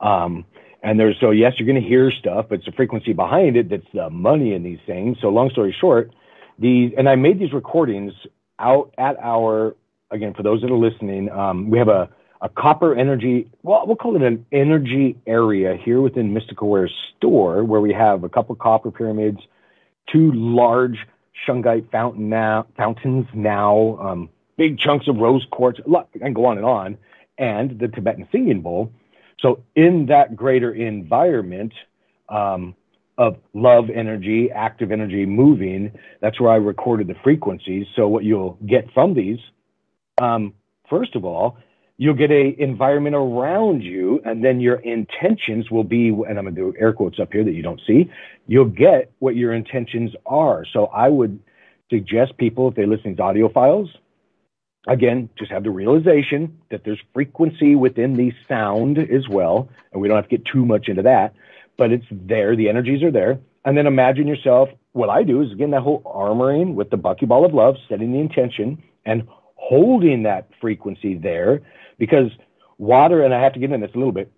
Um, and there's, so yes, you're going to hear stuff, but it's the frequency behind it that's the money in these things. So long story short, these, and I made these recordings out at our again, for those that are listening, um, we have a, a copper energy, well, we'll call it an energy area here within Mystical Wares store where we have a couple copper pyramids, two large shungite fountain now, fountains now, um, big chunks of rose quartz, and go on and on, and the Tibetan singing bowl. So in that greater environment um, of love energy, active energy moving, that's where I recorded the frequencies. So what you'll get from these, um, first of all, you'll get a environment around you, and then your intentions will be, and I'm going to do air quotes up here that you don't see. You'll get what your intentions are. So I would suggest people, if they listen to audio files, again, just have the realization that there's frequency within the sound as well, and we don't have to get too much into that, but it's there. The energies are there. And then imagine yourself. What I do is again that whole armoring with the buckyball of love, setting the intention and holding that frequency there because water, and I have to get into this a little bit,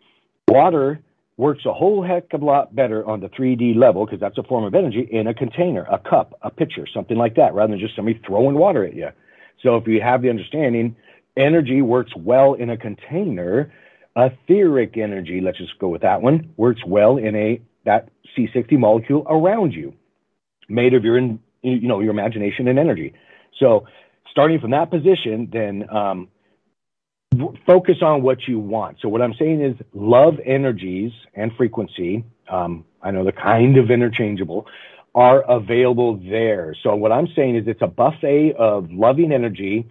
water works a whole heck of a lot better on the 3D level because that's a form of energy in a container, a cup, a pitcher, something like that, rather than just somebody throwing water at you. So if you have the understanding, energy works well in a container. Etheric energy, let's just go with that one, works well in a that C60 molecule around you, made of your you know your imagination and energy. So starting from that position, then um, focus on what you want. So what I'm saying is love energies and frequency. Um, I know they're kind of interchangeable are available there. So what I'm saying is it's a buffet of loving energy.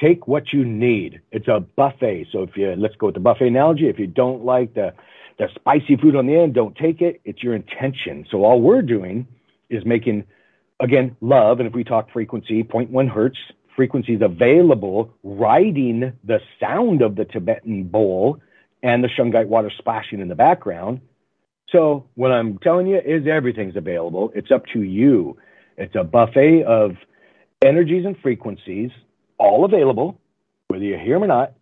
Take what you need. It's a buffet. So if you let's go with the buffet analogy. If you don't like the the spicy food on the end, don't take it. It's your intention. So all we're doing is making again love. And if we talk frequency, 0.1 hertz, frequencies available, riding the sound of the Tibetan bowl and the shungite water splashing in the background. So what I'm telling you is everything's available. It's up to you. It's a buffet of energies and frequencies, all available, whether you hear them or not,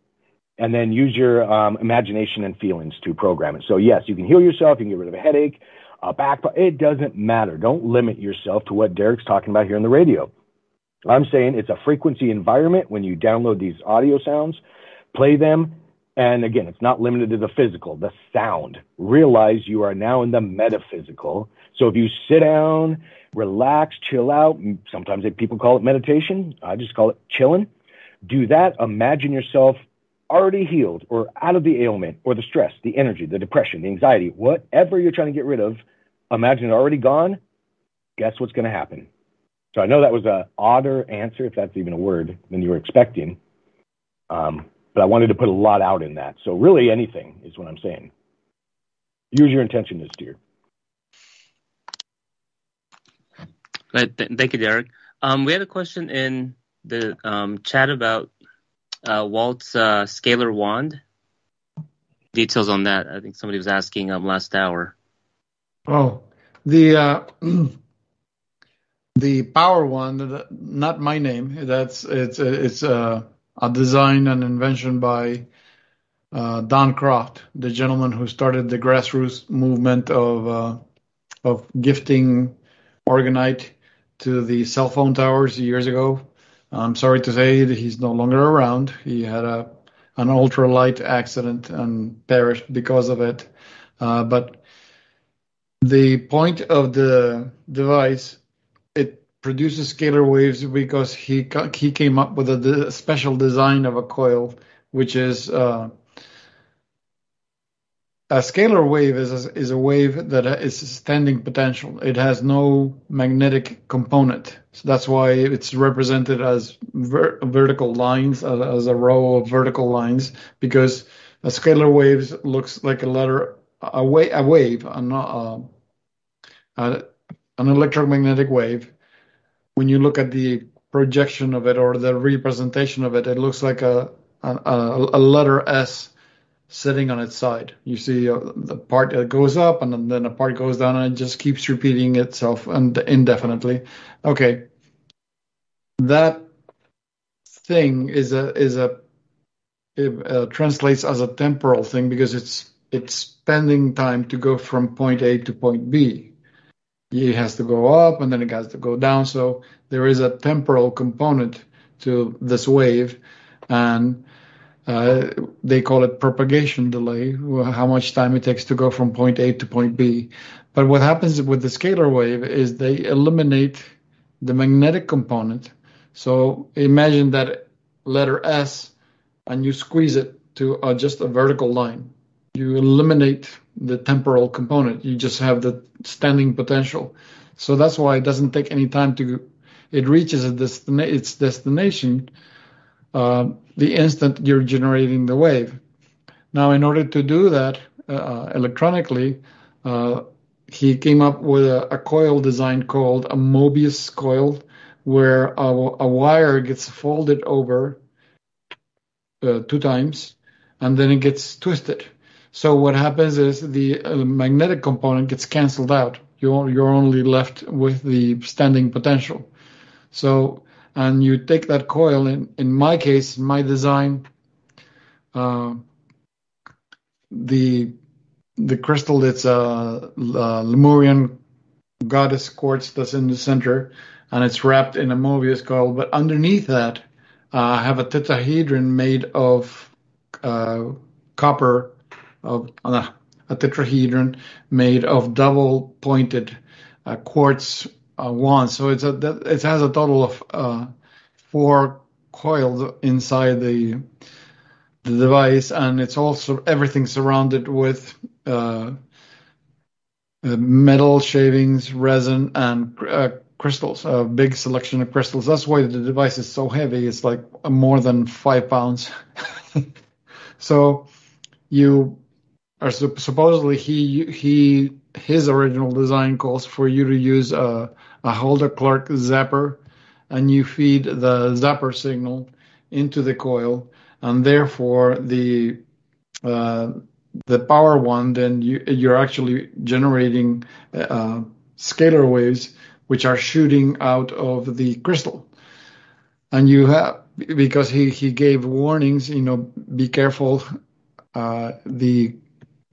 and then use your um, imagination and feelings to program it. So yes, you can heal yourself. You can get rid of a headache, a back. It doesn't matter. Don't limit yourself to what Derek's talking about here on the radio. I'm saying it's a frequency environment when you download these audio sounds, play them. And again, it's not limited to the physical, the sound. Realize you are now in the metaphysical. So if you sit down, relax, chill out, sometimes people call it meditation. I just call it chilling. Do that. Imagine yourself already healed or out of the ailment or the stress, the energy, the depression, the anxiety, whatever you're trying to get rid of. Imagine it already gone. Guess what's going to happen? So I know that was a odder answer, if that's even a word, than you were expecting. Um, but I wanted to put a lot out in that. So really anything is what I'm saying. Use your intention this year. Right. Thank you, Derek. Um, we had a question in the um, chat about uh, Walt's uh, scalar wand. Details on that. I think somebody was asking um, last hour. Oh, the uh, *clears throat* the power one, not my name. That's it's it's a, a design and invention by uh, Don Croft, the gentleman who started the grassroots movement of uh, of gifting orgonite to the cell phone towers years ago. I'm sorry to say that he's no longer around. He had a an ultralight accident and perished because of it. Uh, but the point of the device produces scalar waves because he he came up with a, a special design of a coil, which is uh, a scalar wave is a, is a wave that is standing potential. It has no magnetic component, so that's why it's represented as ver- vertical lines, as, as, a row of vertical lines, because a scalar wave looks like a letter, a, wa- a wave, a, uh, a, an electromagnetic wave when you look at the projection of it or the representation of it, it looks like a a, a letter S sitting on its side. You see uh, the part that goes up and then a part goes down, and it just keeps repeating itself and indefinitely. Okay, that thing is a is a it uh, translates as a temporal thing because it's it's spending time to go from point A to point B it has to go up and then it has to go down. So there is a temporal component to this wave, and uh, they call it propagation delay, how much time it takes to go from point A to point B. But what happens with the scalar wave is they eliminate the magnetic component. So imagine that letter S and you squeeze it to uh, just a vertical line. You eliminate the temporal component. You just have the standing potential. So that's why it doesn't take any time to. It reaches destina- its destination uh, the instant you're generating the wave. Now, in order to do that uh, electronically, uh, he came up with a, a, coil design called a Mobius coil, where a, a wire gets folded over uh, two times and then it gets twisted. So what happens is the uh, magnetic component gets canceled out. You're, you're only left with the standing potential. So, and you take that coil, in, in my case, in my design, uh, the the crystal that's a, a Lemurian goddess quartz that's in the center, and it's wrapped in a Mobius coil. But underneath that, uh, I have a tetrahedron made of uh, copper, of uh, a tetrahedron made of double pointed uh, quartz uh, wands. So it's a it has a total of uh, four coils inside the the device, and it's also everything surrounded with uh, uh, metal shavings, resin, and crystals. A big selection of crystals. That's why the device is so heavy. It's like more than five pounds. *laughs* so you are supposedly he he his original design calls for you to use a, a Hulda Clark zapper, and you feed the zapper signal into the coil and therefore the uh, the power one, then you, you're actually generating uh, scalar waves which are shooting out of the crystal. And you have because he he gave warnings, you know, be careful. Uh, the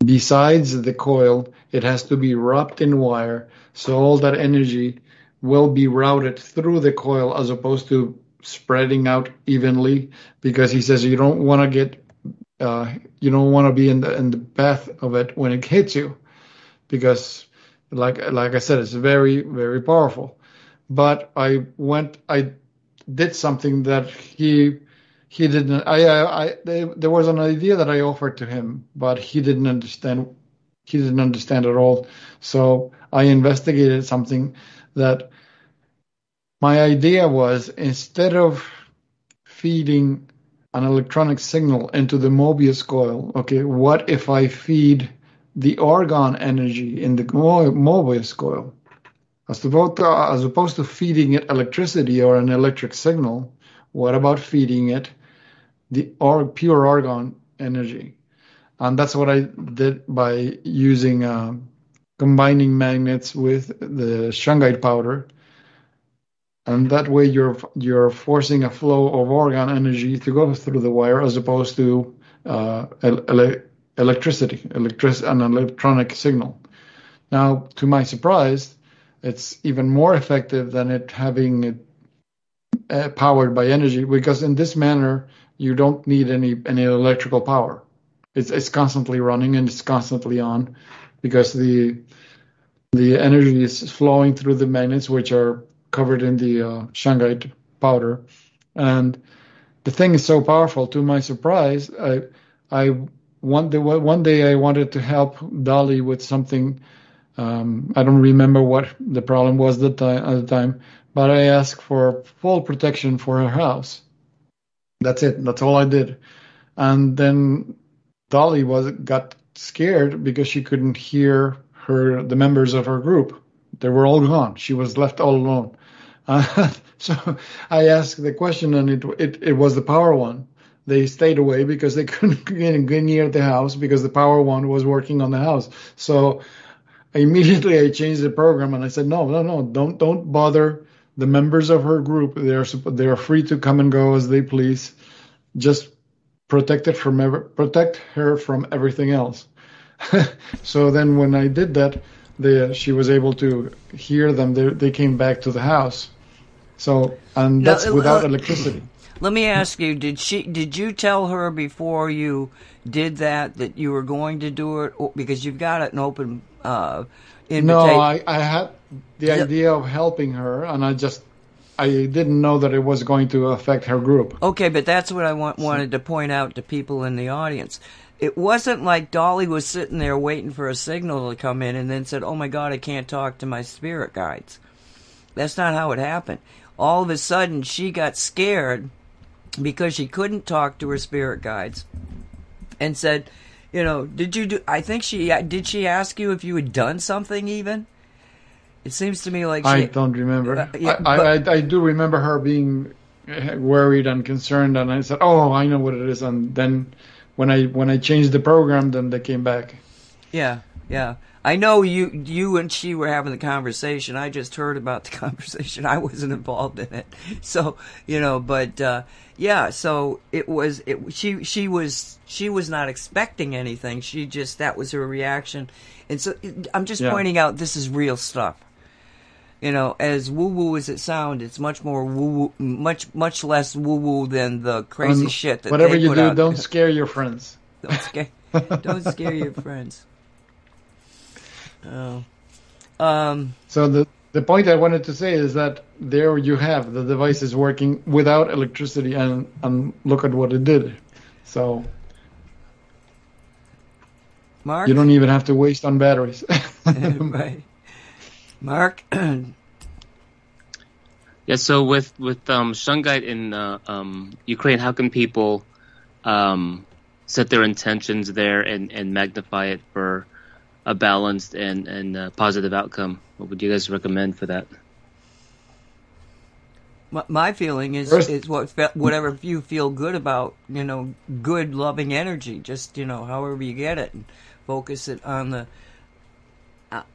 besides the coil, it has to be wrapped in wire, so all that energy will be routed through the coil as opposed to spreading out evenly because he says you don't want to get uh, you don't want to be in the in the path of it when it hits you because like like I said it's very very powerful. But I went I did something that he he didn't I I, I there was an idea that I offered to him but he didn't understand he didn't understand at all so I investigated something that my idea was instead of feeding an electronic signal into the Mobius coil, okay, what if I feed the orgone energy in the Mobius coil? As opposed, to, as opposed to feeding it electricity or an electric signal, what about feeding it the pure orgone energy? And that's what I did by using uh, combining magnets with the shungite powder and that way you're you're forcing a flow of orgone energy to go through the wire as opposed to uh, ele- electricity, electric an electronic signal. Now, to my surprise, it's even more effective than it having it uh, powered by energy because in this manner you don't need any any electrical power. It's it's constantly running and it's constantly on because the the energy is flowing through the magnets which are covered in the uh, powder. And the thing is so powerful. To my surprise, I, I one day, one day I wanted to help Dolly with something. Um, I don't remember what the problem was at the time, but I asked for full protection for her house. That's it. That's all I did. And then Dolly was got scared because she couldn't hear her the members of her group. They were all gone. She was left all alone. Uh, *laughs* so I asked the question, and it, it, it was the power one. They stayed away because they *laughs* couldn't get near the house because the power one was working on the house. So immediately I changed the program and I said, no, no, no, don't don't bother the members of her group. They're they are free to come and go as they please. Just protect it from ever, protect her from everything else. *laughs* so then when I did that, they, she was able to hear them. They, they came back to the house. So, and that's uh, without uh, electricity. *clears throat* Let me ask you: Did she? Did you tell her before you did that that you were going to do it because you've got an open uh, invitation? No, I, I had the idea of helping her, and I just I didn't know that it was going to affect her group. Okay, but that's what I want, wanted to point out to people in the audience. It wasn't like Dolly was sitting there waiting for a signal to come in and then said, "Oh my God, I can't talk to my spirit guides." That's not how it happened. All of a sudden, she got scared because she couldn't talk to her spirit guides, and said, "You know, did you do?" I think she did. She ask you if you had done something even. It seems to me like she, I don't remember. Uh, yeah, I, but- I, I do remember her being uh, worried and concerned, and I said, "Oh, I know what it is." And then when I when I changed the program, then they came back. Yeah, yeah. I know you you and she were having the conversation. I just heard about the *laughs* conversation. I wasn't involved in it. *laughs* So, you know, but uh yeah, so it was it she she was she was not expecting anything. She just that was her reaction. And so I'm just Yeah. pointing out this is real stuff. You know, as woo woo as it sounds, it's much more woo woo, much much less woo woo than the crazy And shit that whatever you do, out. don't scare your friends. Don't scare, *laughs* don't scare your friends. Oh, um, So the the point I wanted to say is that there you have the device is working without electricity, and and look at what it did. So Mark, you don't even have to waste on batteries. *laughs* right? Mark, *clears throat* Yeah. So with with um, shungite in uh, um, Ukraine, how can people um, set their intentions there and, and magnify it for a balanced and and uh, positive outcome? What would you guys recommend for that? my, my feeling is First- is what whatever you feel good about. You know, good loving energy. Just you know, however you get it, and focus it on the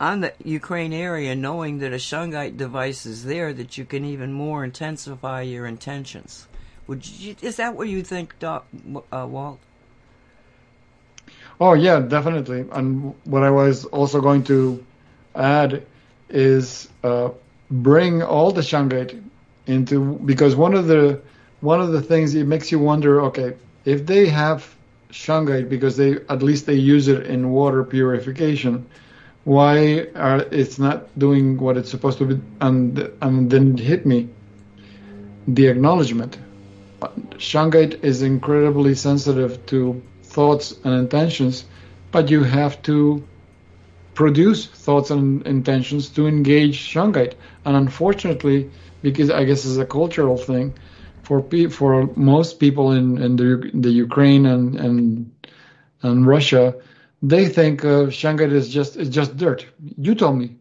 on the Ukraine area, knowing that a shungite device is there, that you can even more intensify your intentions. Would you, is that what you think, Doc, uh, Walt? Oh yeah, definitely. And what I was also going to add is uh, bring all the shungite into because one of the one of the things it makes you wonder. Okay, if they have shungite because they at least they use it in water purification, why are it's not doing what it's supposed to be? And and then it hit me the acknowledgement. Shungite is incredibly sensitive to thoughts and intentions, but you have to produce thoughts and intentions to engage shungite. And unfortunately, because I guess it's a cultural thing, for pe- for most people in, in the the Ukraine and and and Russia, they think uh, shungite is just it's just dirt. You told me.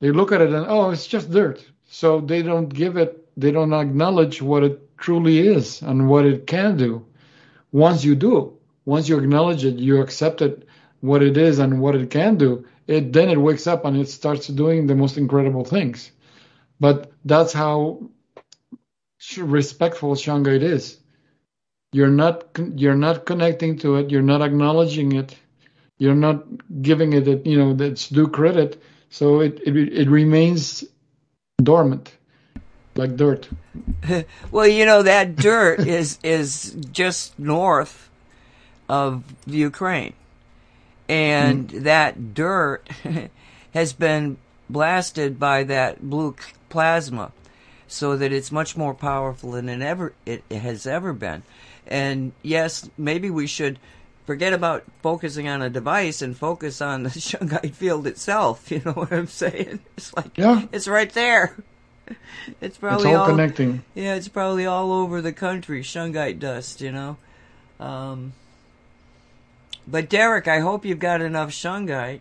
They look at it and oh, it's just dirt. So they don't give it. They don't acknowledge what it truly is and what it can do. Once you do, once you acknowledge it, you accept it, what it is and what it can do. It then it wakes up and it starts doing the most incredible things. But that's how respectful shungite is. You're not you're not connecting to it. You're not acknowledging it. You're not giving it, a, you know, its due credit. So it it, it remains dormant, like dirt. *laughs* Well, you know that dirt *laughs* is is just north of the Ukraine, and mm. that dirt *laughs* has been blasted by that blue c- plasma, so that it's much more powerful than it ever it has ever been. And yes, maybe we should forget about focusing on a device and focus on the *laughs* shungite field itself. You know what I'm saying? *laughs* It's like Yeah. it's right there. *laughs* It's probably it's all connecting. yeah, it's probably all over the country, shungite dust, you know. Um, but Derek, I hope you've got enough shungite.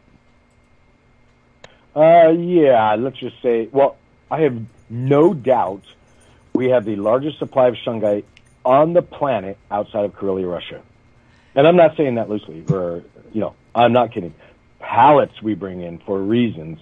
Uh, yeah, let's just say, well, I have no doubt we have the largest supply of shungite on the planet outside of Karelia, Russia. And I'm not saying that loosely, or, you know, I'm not kidding. Pallets we bring in for reasons,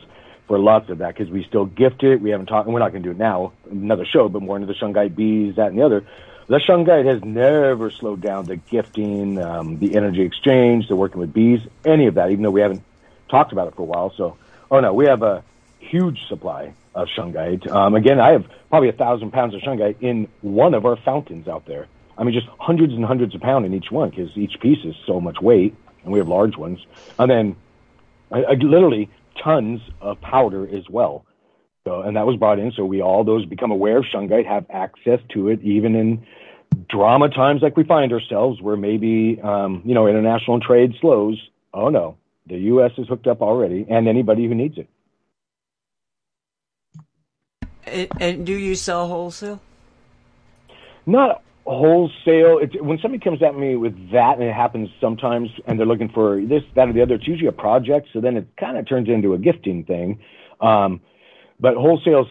for lots of that, because we still gift it. We haven't talked, and we're not going to do it now, another show, but more into the shungite bees, that and the other. The shungite has never slowed down the gifting, um, the energy exchange, the working with bees, any of that, even though we haven't talked about it for a while. So, oh no, we have a huge supply of shungite. Um, again, I have probably a thousand pounds of shungite in one of our fountains out there. I mean, just hundreds and hundreds of pounds in each one because each piece is so much weight, and we have large ones. And then, I, I, literally tons of powder as well. So, and that was brought in. So we all those become aware of shungite, have access to it, even in drama times like we find ourselves, where maybe um, you know international trade slows. Oh no, the U.S. is hooked up already, and anybody who needs it. And, and do you sell wholesale? Not wholesale. When somebody comes at me with that, and it happens sometimes, and they're looking for this, that, or the other, it's usually a project. So then it kind of turns into a gifting thing. Um, but wholesale's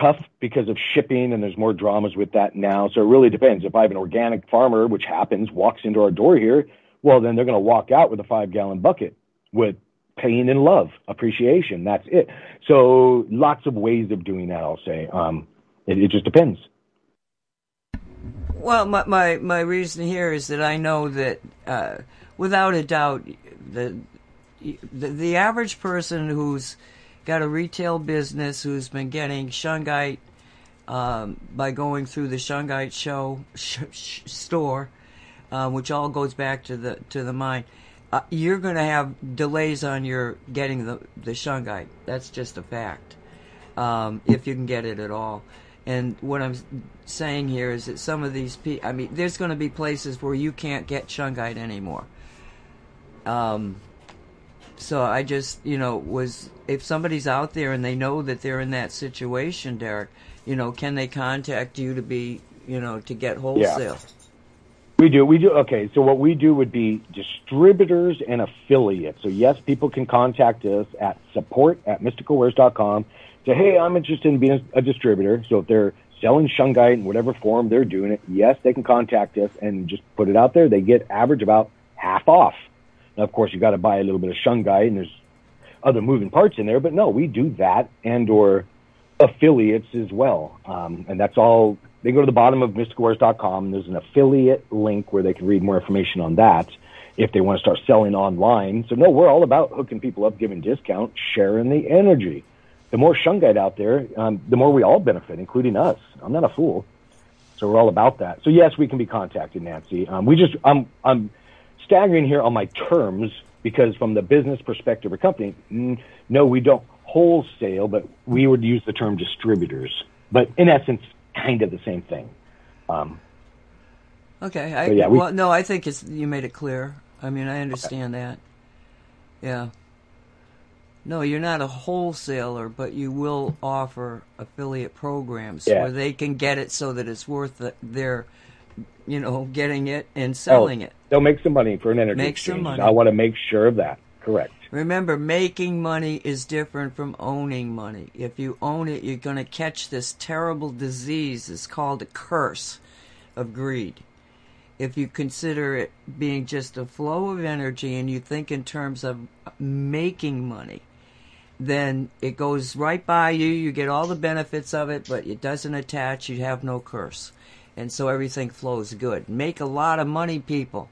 tough because of shipping, and there's more dramas with that now. So it really depends. If I have an organic farmer, which happens, walks into our door here, well, then they're going to walk out with a five gallon bucket with pain and love, appreciation. That's it. So lots of ways of doing that. I'll say. Um, it, it just depends. Well, my, my, my reason here is that I know that uh, without a doubt, the, the the average person who's got a retail business who's been getting shungite um, by going through the shungite show sh- sh- store, uh, which all goes back to the to the mine. Uh, you're going to have delays on your getting the the shungite. That's just a fact. Um, if you can get it at all. And what I'm saying here is that some of these people, I mean, there's going to be places where you can't get shungite anymore. Um, so I just, you know, was if somebody's out there and they know that they're in that situation, Derek, you know, can they contact you to be, you know, to get wholesale? Yeah. We do. We do. Okay. So what we do would be distributors and affiliates. So yes, people can contact us at support at mysticalwares.com say, hey, I'm interested in being a distributor. So if they're selling shungite in whatever form they're doing it, yes, they can contact us and just put it out there. They get average about half off. Now, of course, you got to buy a little bit of shungite, and there's other moving parts in there. But no, we do that and or affiliates as well. Um, and that's all. They go to the bottom of mysticalwares.com. There's an affiliate link where they can read more information on that if they want to start selling online. So no, we're all about hooking people up, giving discount, sharing the energy the more shungite out there, um, the more we all benefit, including us. I'm not a fool, so we're all about that. So yes, we can be contacted, Nancy. Um, we just I'm I'm staggering here on my terms because from the business perspective of a company, no, we don't wholesale, but we would use the term distributors. But in essence, kind of the same thing. Um, okay. I, yeah, we, well, no, I think it's you made it clear. I mean, I understand okay. that. Yeah. No, you're not a wholesaler, but you will offer affiliate programs yeah. where they can get it so that it's worth the, their, you know, getting it and oh, selling oh, it. They'll make some money for an energy make exchange. Some money. I want to make sure of that. Correct. Remember, making money is different from owning money. If you own it, you're going to catch this terrible disease. It's called a curse of greed if you consider it being just a flow of energy and you think in terms of making money, then it goes right by you. You get all the benefits of it, but it doesn't attach. You have no curse. And so everything flows good. Make a lot of money, people.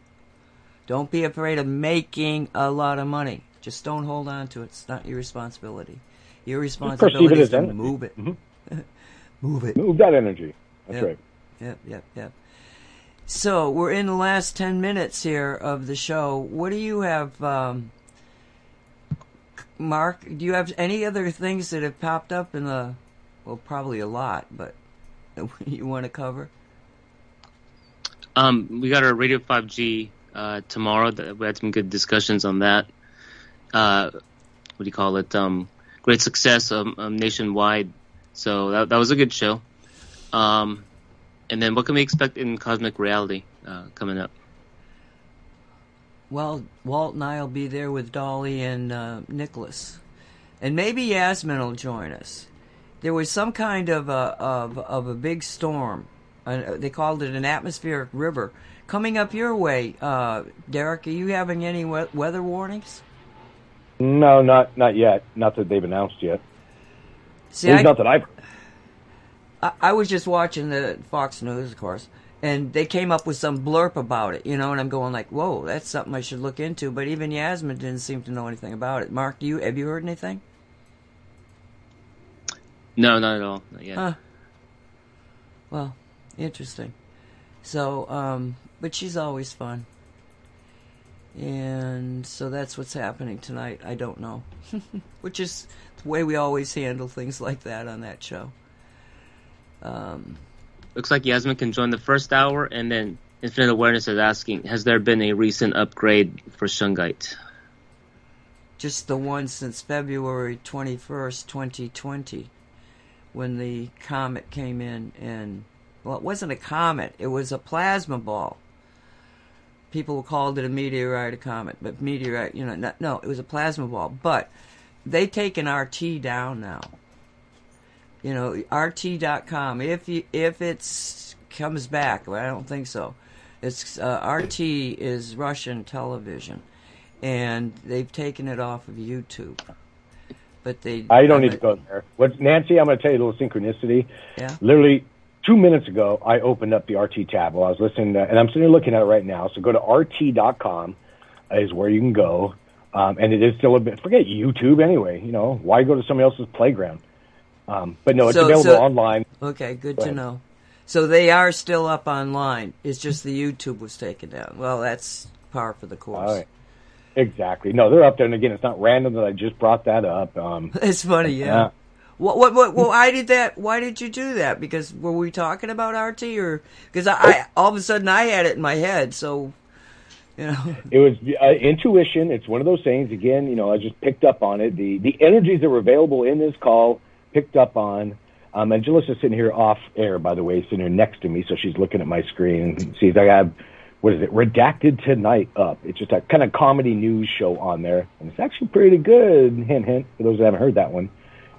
Don't be afraid of making a lot of money. Just don't hold on to it. It's not your responsibility. Your responsibility is to energy. move it. Mm-hmm. *laughs* move it. Move that energy. That's yep. right. Yep, yep, yep. So we're in the last 10 minutes here of the show. What do you have um, Mark, do you have any other things that have popped up in the, well, probably a lot, but *laughs* you want to cover? Um, we got our Radio 5G uh, tomorrow. We had some good discussions on that. Uh, what do you call it? Um, great success um, um, nationwide. So that, that was a good show. Um, and then what can we expect in Cosmic Reality uh, coming up? Well, Walt and I'll be there with Dolly and uh, Nicholas, and maybe Yasmin will join us. There was some kind of a of, of a big storm. Uh, they called it an atmospheric river coming up your way. Uh, Derek, are you having any we- weather warnings? No, not not yet. Not that they've announced yet. See, I, not that I've. I, I was just watching the Fox News, of course, and they came up with some blurb about it, you know, and I'm going like, whoa, that's something I should look into. But even Yasmin didn't seem to know anything about it. Mark, you have you heard anything? No, not at all. Not yet. Huh. Well, interesting. So, um, but she's always fun. And so that's what's happening tonight. I don't know. *laughs* Which is the way we always handle things like that on that show. Um, Looks like Yasmin can join the first hour, and then Infinite Awareness is asking, has there been a recent upgrade for Shungite? just the one since February 21st, 2020, when the comet came in and, well, it wasn't a comet, it was a plasma ball. People called it a meteorite, a comet, but meteorite, you know, no, it was a plasma ball. But they've taken RT down now. You know, RT.com. If you, if it's comes back, but I don't think so. It's uh, RT is Russian television and they've taken it off of YouTube. But they. I don't need to go there. What Nancy? I'm going to tell you a little synchronicity. Yeah. Literally two minutes ago, I opened up the RT tab while I was listening, to, and I'm sitting here looking at it right now. So go to RT.com is where you can go, um, and it is still a bit. Forget YouTube anyway. You know why go to somebody else's playground? Um, but no, it's So- available so- online. Okay, good Go to ahead. know. So they are still up online. It's just the YouTube was taken down. Well, that's par for the course. All right. Exactly. No, they're up there, and again, it's not random that I just brought that up. Um, *laughs* It's funny, yeah. Yeah. What, what, what, well, why did that? Why did you do that? Because were we talking about RT, or because I, I all of a sudden I had it in my head, so you know. *laughs* it was uh, intuition. It's one of those things. Again, you know, I just picked up on it. The the energies that were available in this call picked up on. Um, and Jalissa's sitting here off air, by the way, sitting here next to me, so she's looking at my screen and sees I have what is it, Redacted Tonight up. It's just a kind of comedy news show on there, and it's actually pretty good. Hint, hint, for those that haven't heard that one.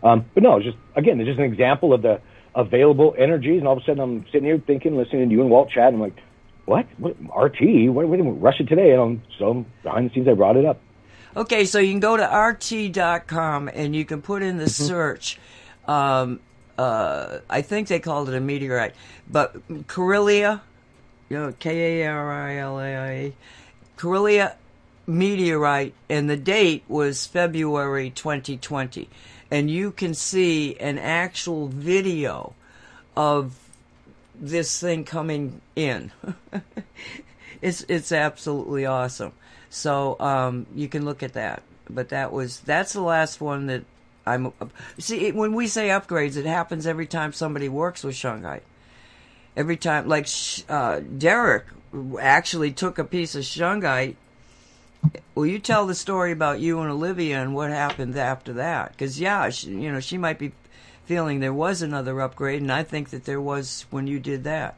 Um, but no, it's just again, it's just an example of the available energies, and all of a sudden I'm sitting here thinking, listening to you and Walt chat, and I'm like, what? what RT? What, what, Russia Today? And I'm, so behind the scenes, I brought it up. Okay, so you can go to rt.com and you can put in the search. Um, uh, I think they called it a meteorite, but Karelia, you know, K A R I L A I Karelia meteorite, and the date was February 2020. And you can see an actual video of this thing coming in. *laughs* it's it's absolutely awesome. So um, you can look at that. But that was that's the last one that I'm. See, when we say upgrades, it happens every time somebody works with Shungite. Every time, like uh, Derek actually took a piece of Shungite. Will you tell the story about you and Olivia and what happened after that? Because yeah, she, you know she might be feeling there was another upgrade, and I think that there was when you did that.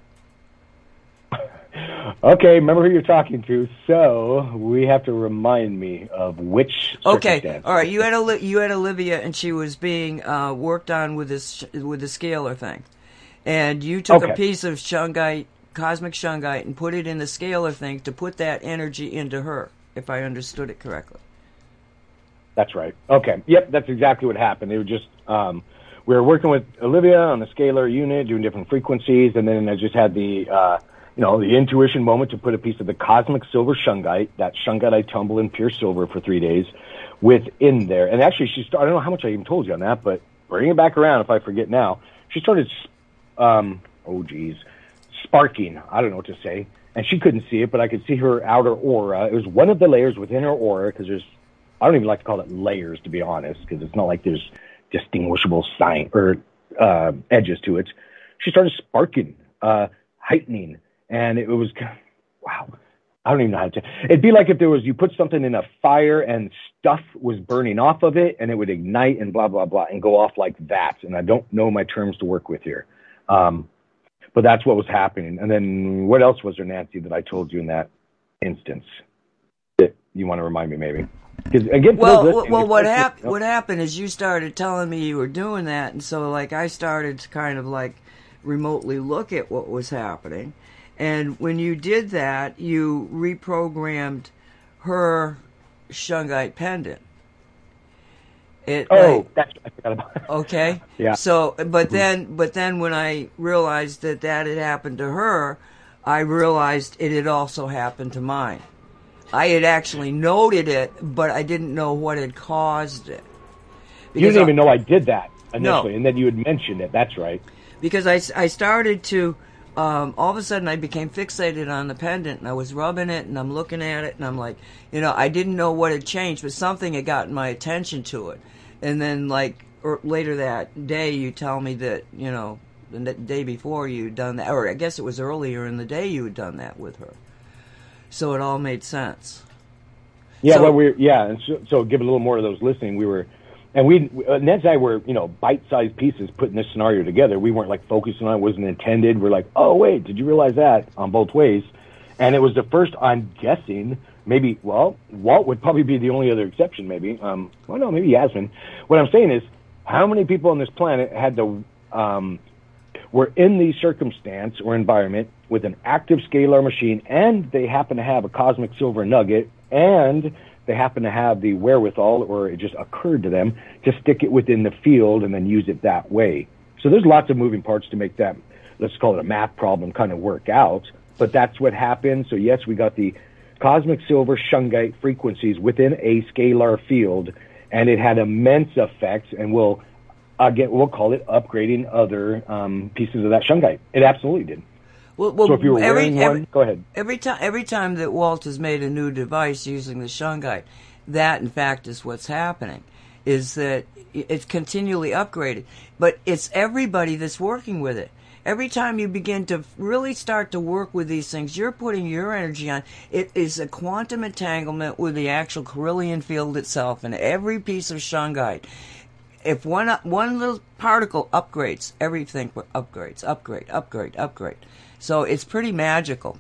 Okay, remember who you're talking to. So we have to remind me of which. Okay, all right. You had Oli- you had Olivia, and she was being uh, worked on with this with the scalar thing, and you took a piece of shungite, cosmic shungite, and put it in the scalar thing to put that energy into her. If I understood it correctly. That's right. Okay. Yep, that's exactly what happened. They were just um, we were working with Olivia on the scalar unit, doing different frequencies, and then I just had the uh, you know the intuition moment to put a piece of the cosmic silver shungite, that shungite I tumble in pure silver for three days, within there. And actually, she started. I don't know how much I even told you on that, but bring it back around if I forget now. She started. Um, oh geez, sparking. I don't know what to say. And she couldn't see it, but I could see her outer aura. It was one of the layers within her aura because there's I don't even like to call it layers, to be honest, because it's not like there's distinguishable sign or uh, edges to it. She started sparking, uh, heightening, and it was wow. I don't even know how to. It'd be like if there was you put something in a fire and stuff was burning off of it, and it would ignite and blah blah blah and go off like that. And I don't know my terms to work with here, um, but that's what was happening. And then what else was there, Nancy, that I told you in that instance? That you want to remind me, maybe? Because again, Well, well, what happened? What happened is you started telling me you were doing that, and so like I started to kind of like remotely look at what was happening, and when you did that, you reprogrammed her shungite pendant. It Oh, like, that's I forgot about. *laughs* Okay. Yeah. So, but then, but then when I realized that that had happened to her, I realized it had also happened to mine. I had actually noted it, but I didn't know what had caused it. You didn't Because even know I did that No. initially, and then you had mentioned it. That's right. because I, I started to um, all of a sudden I became fixated on the pendant and I was rubbing it and I'm looking at it and I'm like, you know, I didn't know what had changed, but something had gotten my attention to it. And then, like, or later that day, you tell me that, you know, the day before you'd done that, or I guess it was earlier in the day you had done that with her. So it all made sense. Yeah, So- well, we're yeah, and so, so give a little more of those listening. We were, and we uh, Ned and I were you know bite-sized pieces putting this scenario together. We weren't like focusing on it; wasn't intended. We're like, oh wait, did you realize that on both ways? And it was the first. I'm guessing maybe. Well, Walt would probably be the only other exception. Maybe. Um. Well, no, maybe Yasmin. What I'm saying is, how many people on this planet had to um, were in the circumstance or environment with an active scalar machine and they happen to have a cosmic silver nugget and they happen to have the wherewithal or it just occurred to them to stick it within the field and then use it that way. So there's lots of moving parts to make that, let's call it a math problem, kind of work out. But that's what happened. So yes, we got the cosmic silver shungite frequencies within a scalar field and it had immense effects and we'll again, we'll call it upgrading other um, pieces of that shungite. It absolutely did. Well, well So if you were every, wearing every, one, go ahead. Every time, every time that Walt has made a new device using the shungite, that in fact is what's happening. Is that it's continually upgraded, but it's everybody that's working with it. Every time you begin to really start to work with these things, you're putting your energy on. It is a quantum entanglement with the actual Karelian field itself, and every piece of shungite. If one one little particle upgrades, everything upgrades, upgrade, upgrade, upgrade. So it's pretty magical.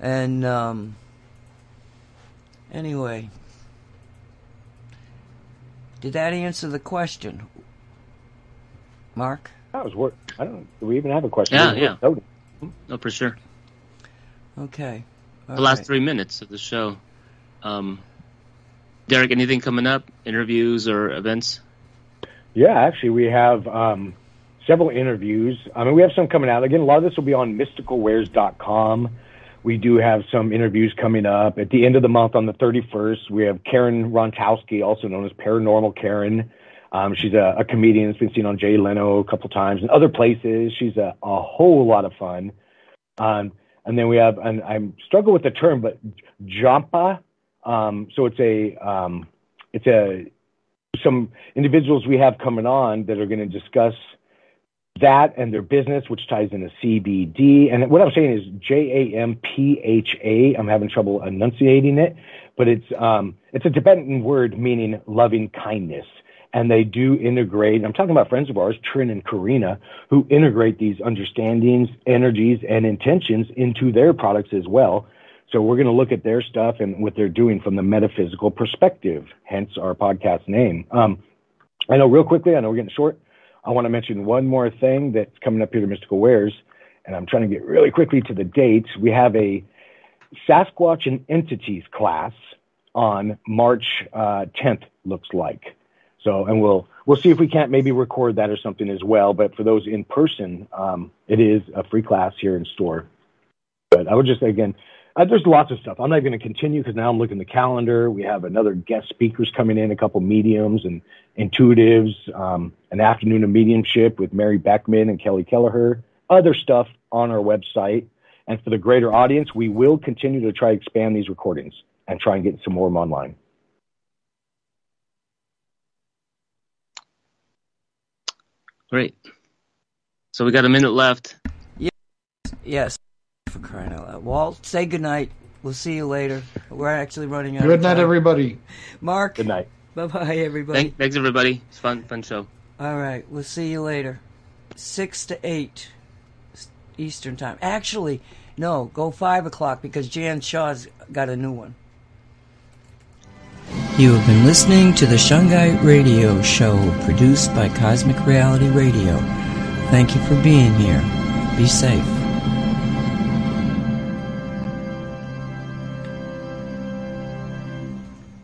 And um, anyway, did that answer the question, Mark? That was work. I don't. Do we even have a question? Yeah, yeah. worth noting. No, for sure. Okay. All the last three minutes of the show. Um, Derek, anything coming up? Interviews or events? Yeah, actually, we have um, several interviews. I mean, we have some coming out. Again, a lot of this will be on mysticalwares.com. We do have some interviews coming up at the end of the month on the 31st. We have Karen Rontowski, also known as Paranormal Karen. Um, she's a, a comedian that's been seen on Jay Leno a couple times and other places. She's a, a whole lot of fun. Um, and then we have, and I'm struggle with the term, but Jampa. Um, so it's a, um, it's a, some individuals we have coming on that are going to discuss that and their business, which ties into CBD. And what I'm saying is J A M P H A. I'm having trouble enunciating it, but it's um, it's a Tibetan word meaning loving kindness. And they do integrate. I'm talking about friends of ours, Trin and Karina, who integrate these understandings, energies, and intentions into their products as well. So we're going to look at their stuff and what they're doing from the metaphysical perspective, hence our podcast name. Um, I know real quickly, I know we're getting short. I want to mention one more thing that's coming up here to Mystical Wares, and I'm trying to get really quickly to the dates. We have a Sasquatch and Entities class on March uh, 10th, looks like. So, and we'll we'll see if we can't maybe record that or something as well. But for those in person, um, it is a free class here in store. But I would just again, uh, there's lots of stuff. I'm not going to continue because now I'm looking at the calendar. We have another guest speakers coming in, a couple mediums and intuitives, um, an afternoon of mediumship with Mary Beckman and Kelly Kelleher, other stuff on our website. And for the greater audience, we will continue to try to expand these recordings and try and get some more of them online. Great. So we got a minute left. Yes. For crying out loud. Walt, say goodnight. We'll see you later. We're actually running out Good of night, time. everybody. Mark. Good night. Bye bye, everybody. Thank, thanks, everybody. It's fun, fun show. All right. We'll see you later. Six to eight Eastern time. Actually, no, go five o'clock because Jan Shaw's got a new one. You have been listening to the Shungite Radio Show produced by Cosmic Reality Radio. Thank you for being here. Be safe.